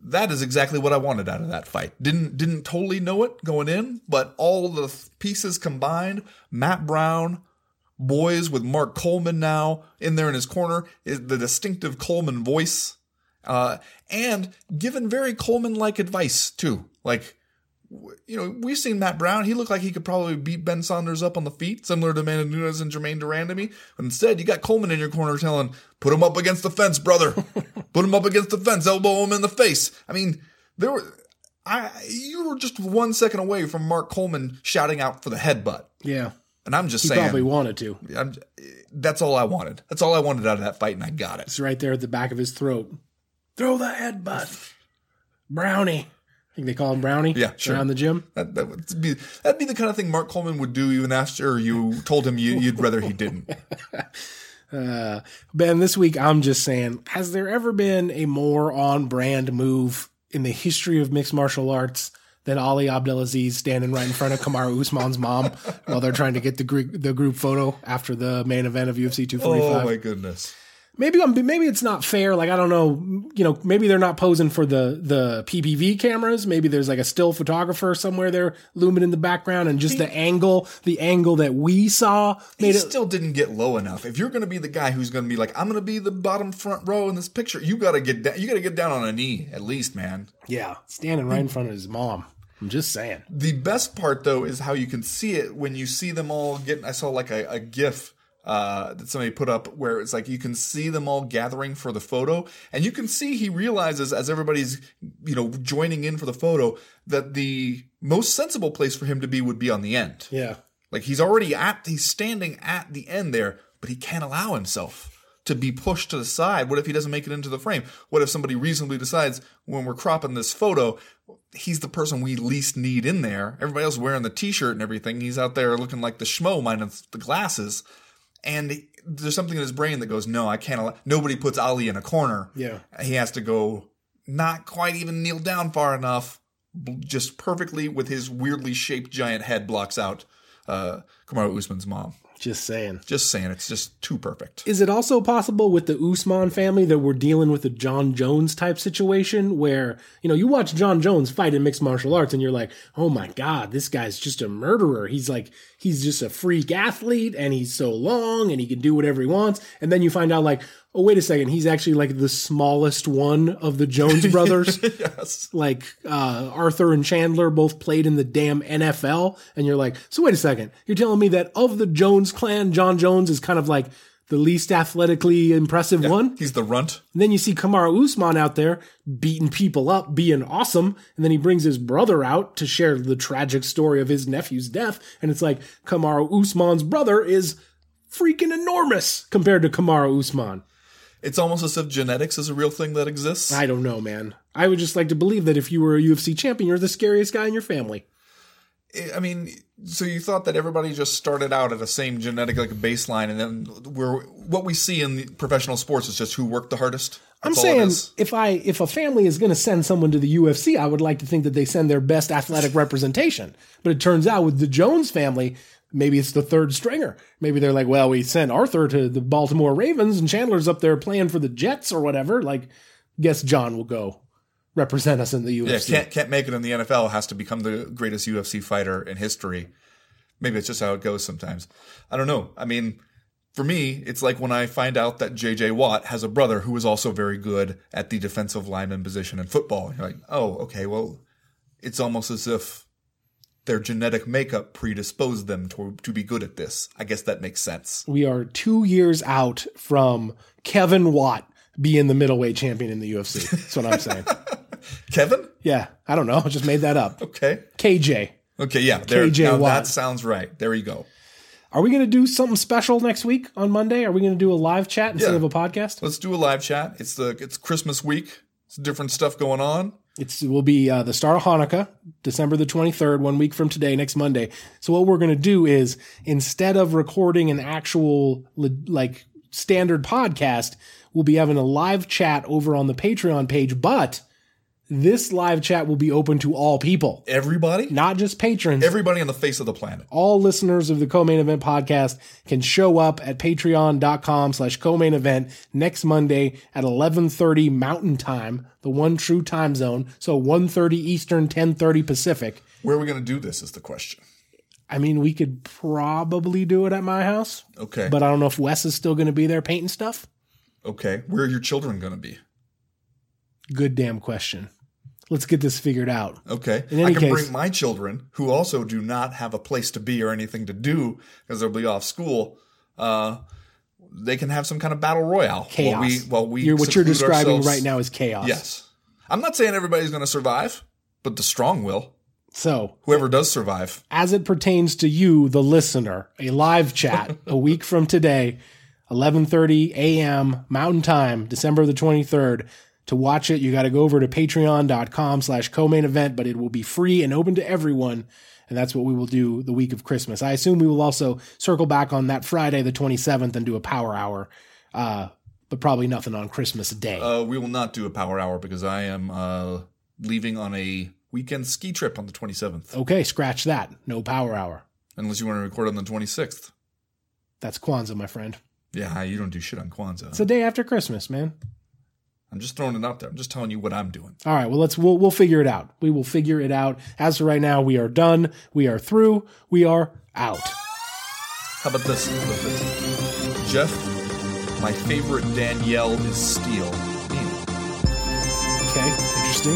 that is exactly what I wanted out of that fight. Didn't didn't totally know it going in, but all the th- pieces combined, Matt Brown, boys with Mark Coleman now in there in his corner, the distinctive Coleman voice, uh, and given very Coleman like advice too. Like, you know, we've seen Matt Brown. He looked like he could probably beat Ben Saunders up on the feet, similar to Amanda Nunes and Germaine de Randamie. But instead, you got Coleman in your corner telling, "Put him up against the fence, brother. *laughs* Put him up against the fence. Elbow him in the face." I mean, there were. I you were just one second away from Mark Coleman shouting out for the headbutt, Yeah. And I'm just He saying probably wanted to. I'm, that's all I wanted. That's all I wanted out of that fight, and I got it. It's right there at the back of his throat. Throw the headbutt. Brownie. I think they call him Brownie. Yeah, sure. Around the gym. That, that would be that'd be the kind of thing Mark Coleman would do even after you told him you, you'd rather he didn't. *laughs* Uh, ben, this week I'm just saying, has there ever been a more on brand move in the history of mixed martial arts than Ali Abdelaziz standing right in front of Kamaru Usman's mom while they're trying to get the group, the group photo after the main event of UFC 245? Oh my goodness! maybe I'm, maybe it's not fair. Like I don't know, you know, maybe they're not posing for the the PPV cameras. Maybe there's like a still photographer somewhere there looming in the background, and just the angle, the angle that we saw He it. still didn't get low enough. If you're going to be the guy who's going to be like, I'm going to be the bottom front row in this picture, you got to get down. You got to get down on a knee at least, man. Yeah, standing right in front of his mom. I'm just saying. The best part though is how you can see it when you see them all getting. I saw like a, a GIF uh, that somebody put up where it's like you can see them all gathering for the photo, and you can see he realizes as everybody's you know joining in for the photo that the most sensible place for him to be would be on the end. Yeah, Like he's already at he's standing at the end there, but he can't allow himself to be pushed to the side. What if he doesn't make it into the frame? What if somebody reasonably decides when we're cropping this photo, he's the person we least need in there. Everybody else wearing the t-shirt and everything. He's out there looking like the schmo minus the glasses. and there's something in his brain that goes, "No, I can't." Allow-. Nobody puts Ali in a corner. Yeah. he has to go not quite even kneel down far enough, just perfectly with his weirdly shaped giant head blocks out uh, Kamaru Usman's mom. Just saying. Just saying, it's just too perfect. Is it also possible with the Usman family that we're dealing with a Jon Jones type situation where, you know, you watch Jon Jones fight in mixed martial arts and you're like, oh my God, this guy's just a murderer. He's like, he's just a freak athlete and he's so long and he can do whatever he wants. And then you find out, like, oh, wait a second, he's actually like the smallest one of the Jones brothers. *laughs* yes. like uh, Arthur and Chandler both played in the damn NFL, and you're like, so wait a second, you're telling me that of the Jones clan, Jon Jones is kind of like the least athletically impressive one? He's the runt. And then you see Kamaru Usman out there beating people up, being awesome, and then he brings his brother out to share the tragic story of his nephew's death, and it's like Kamaru Usman's brother is freaking enormous compared to Kamaru Usman. It's almost as if genetics is a real thing that exists. I don't know, man. I would just like to believe that if you were a UFC champion, you're the scariest guy in your family. I mean, so you thought that everybody just started out at the same genetic like baseline, and then we're what we see in the professional sports is just who worked the hardest. I'm That's it saying if I if a family is going to send someone to the UFC, I would like to think that they send their best athletic representation. But it turns out with the Jones family, maybe it's the third stringer. Maybe they're like, well, we sent Arthur to the Baltimore Ravens, and Chandler's up there playing for the Jets or whatever. Like, guess Jon will go represent us in the UFC. yeah, can't can't make it in the NFL. Has to become the greatest UFC fighter in history. Maybe it's just how it goes sometimes. I don't know. I mean, for me, it's like when I find out that J.J. Watt has a brother who is also very good at the defensive lineman position in football. You're like, oh, okay, well, it's almost as if their genetic makeup predisposed them to, to be good at this. I guess that makes sense. we are two years out from Kevin Watt being the middleweight champion in the UFC. That's what I'm saying. *laughs* Kevin? yeah, I don't know. I *laughs* just made that up. Okay. KJ. Okay, yeah. There, KJ now Watt. that sounds right. There you go. Are we going to do something special next week on Monday? Are we going to do a live chat instead Yeah. of a podcast? Let's do a live chat. It's the it's Christmas week. It's different stuff going on. It's it will be uh, the start of Hanukkah, December the 23rd, one week from today, next Monday. So what we're going to do is instead of recording an actual li- like standard podcast, we'll be having a live chat over on the Patreon page, but this live chat will be open to all people, Everybody? not just patrons. Everybody on the face of the planet. all listeners of the co-main event podcast can show up at patreon.com slash co-main event next monday at 11.30 mountain time the one true time zone so 1.30 eastern 10.30 pacific Where are we going to do this is the question. i mean we could probably do it at my house Okay. but i don't know if wes is still going to be there painting stuff okay. Where are your children going to be? Good damn question let's get this figured out Okay. In any I can case- bring my children who also do not have a place to be or anything to do because they'll be off school. Uh, they can have some kind of battle royale. chaos While we, while we you're, what you're describing ourselves- right now is chaos Yes. I'm not saying everybody's going to survive, but the strong will. so Whoever does survive. as it pertains to you, the listener, a live chat *laughs* a week from today, 11:30 a.m. Mountain Time, December the 23rd. To watch it, you got to go over to patreon.com slash co-main event, but it will be free and open to everyone. And that's what we will do the week of Christmas. I assume we will also circle back on that Friday, the 27th, and do a power hour. Uh, but probably nothing on Christmas Day. Uh, we will not do a power hour because I am uh, leaving on a weekend ski trip on the 27th. okay, scratch that. No power hour. Unless you want to record on the 26th. That's Kwanzaa, my friend. Yeah, you don't do shit on Kwanzaa. It's the day after Christmas, man. I'm just throwing it out there. I'm just telling you what I'm doing. All right, well let's we'll we'll figure it out. We will figure it out. As for right now, we are done. We are through. We are out. How about this? How about this? Jeff, my favorite Danielle is Steel. Okay, interesting.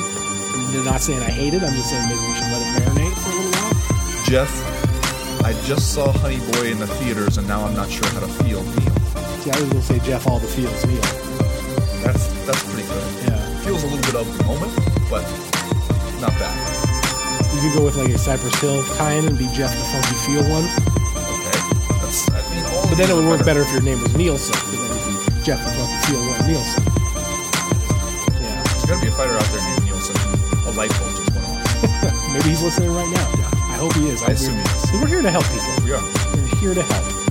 You're not saying I hate it. I'm just saying maybe we should let it marinate for a little while. Jeff, I just saw Honey Boy in the theaters and now I'm not sure how to feel Neil. See, I was gonna say Jeff all the feels Neil. That's that's pretty good. Yeah, Feels a little bit of the moment, but not bad. you could go with like a Cypress Hill tie-in and be Jeff the Funky Feel one. Okay. That's I mean all But then it would work better if your name was Nielsen. Because then it'd be Jeff the Funky Feel one Nielsen. Yeah, There's gotta be a fighter out there named Nielsen. A light bulb just went off. maybe he's listening right now. I hope he is. I assume he is. We're here to help people. We are. We're here to help.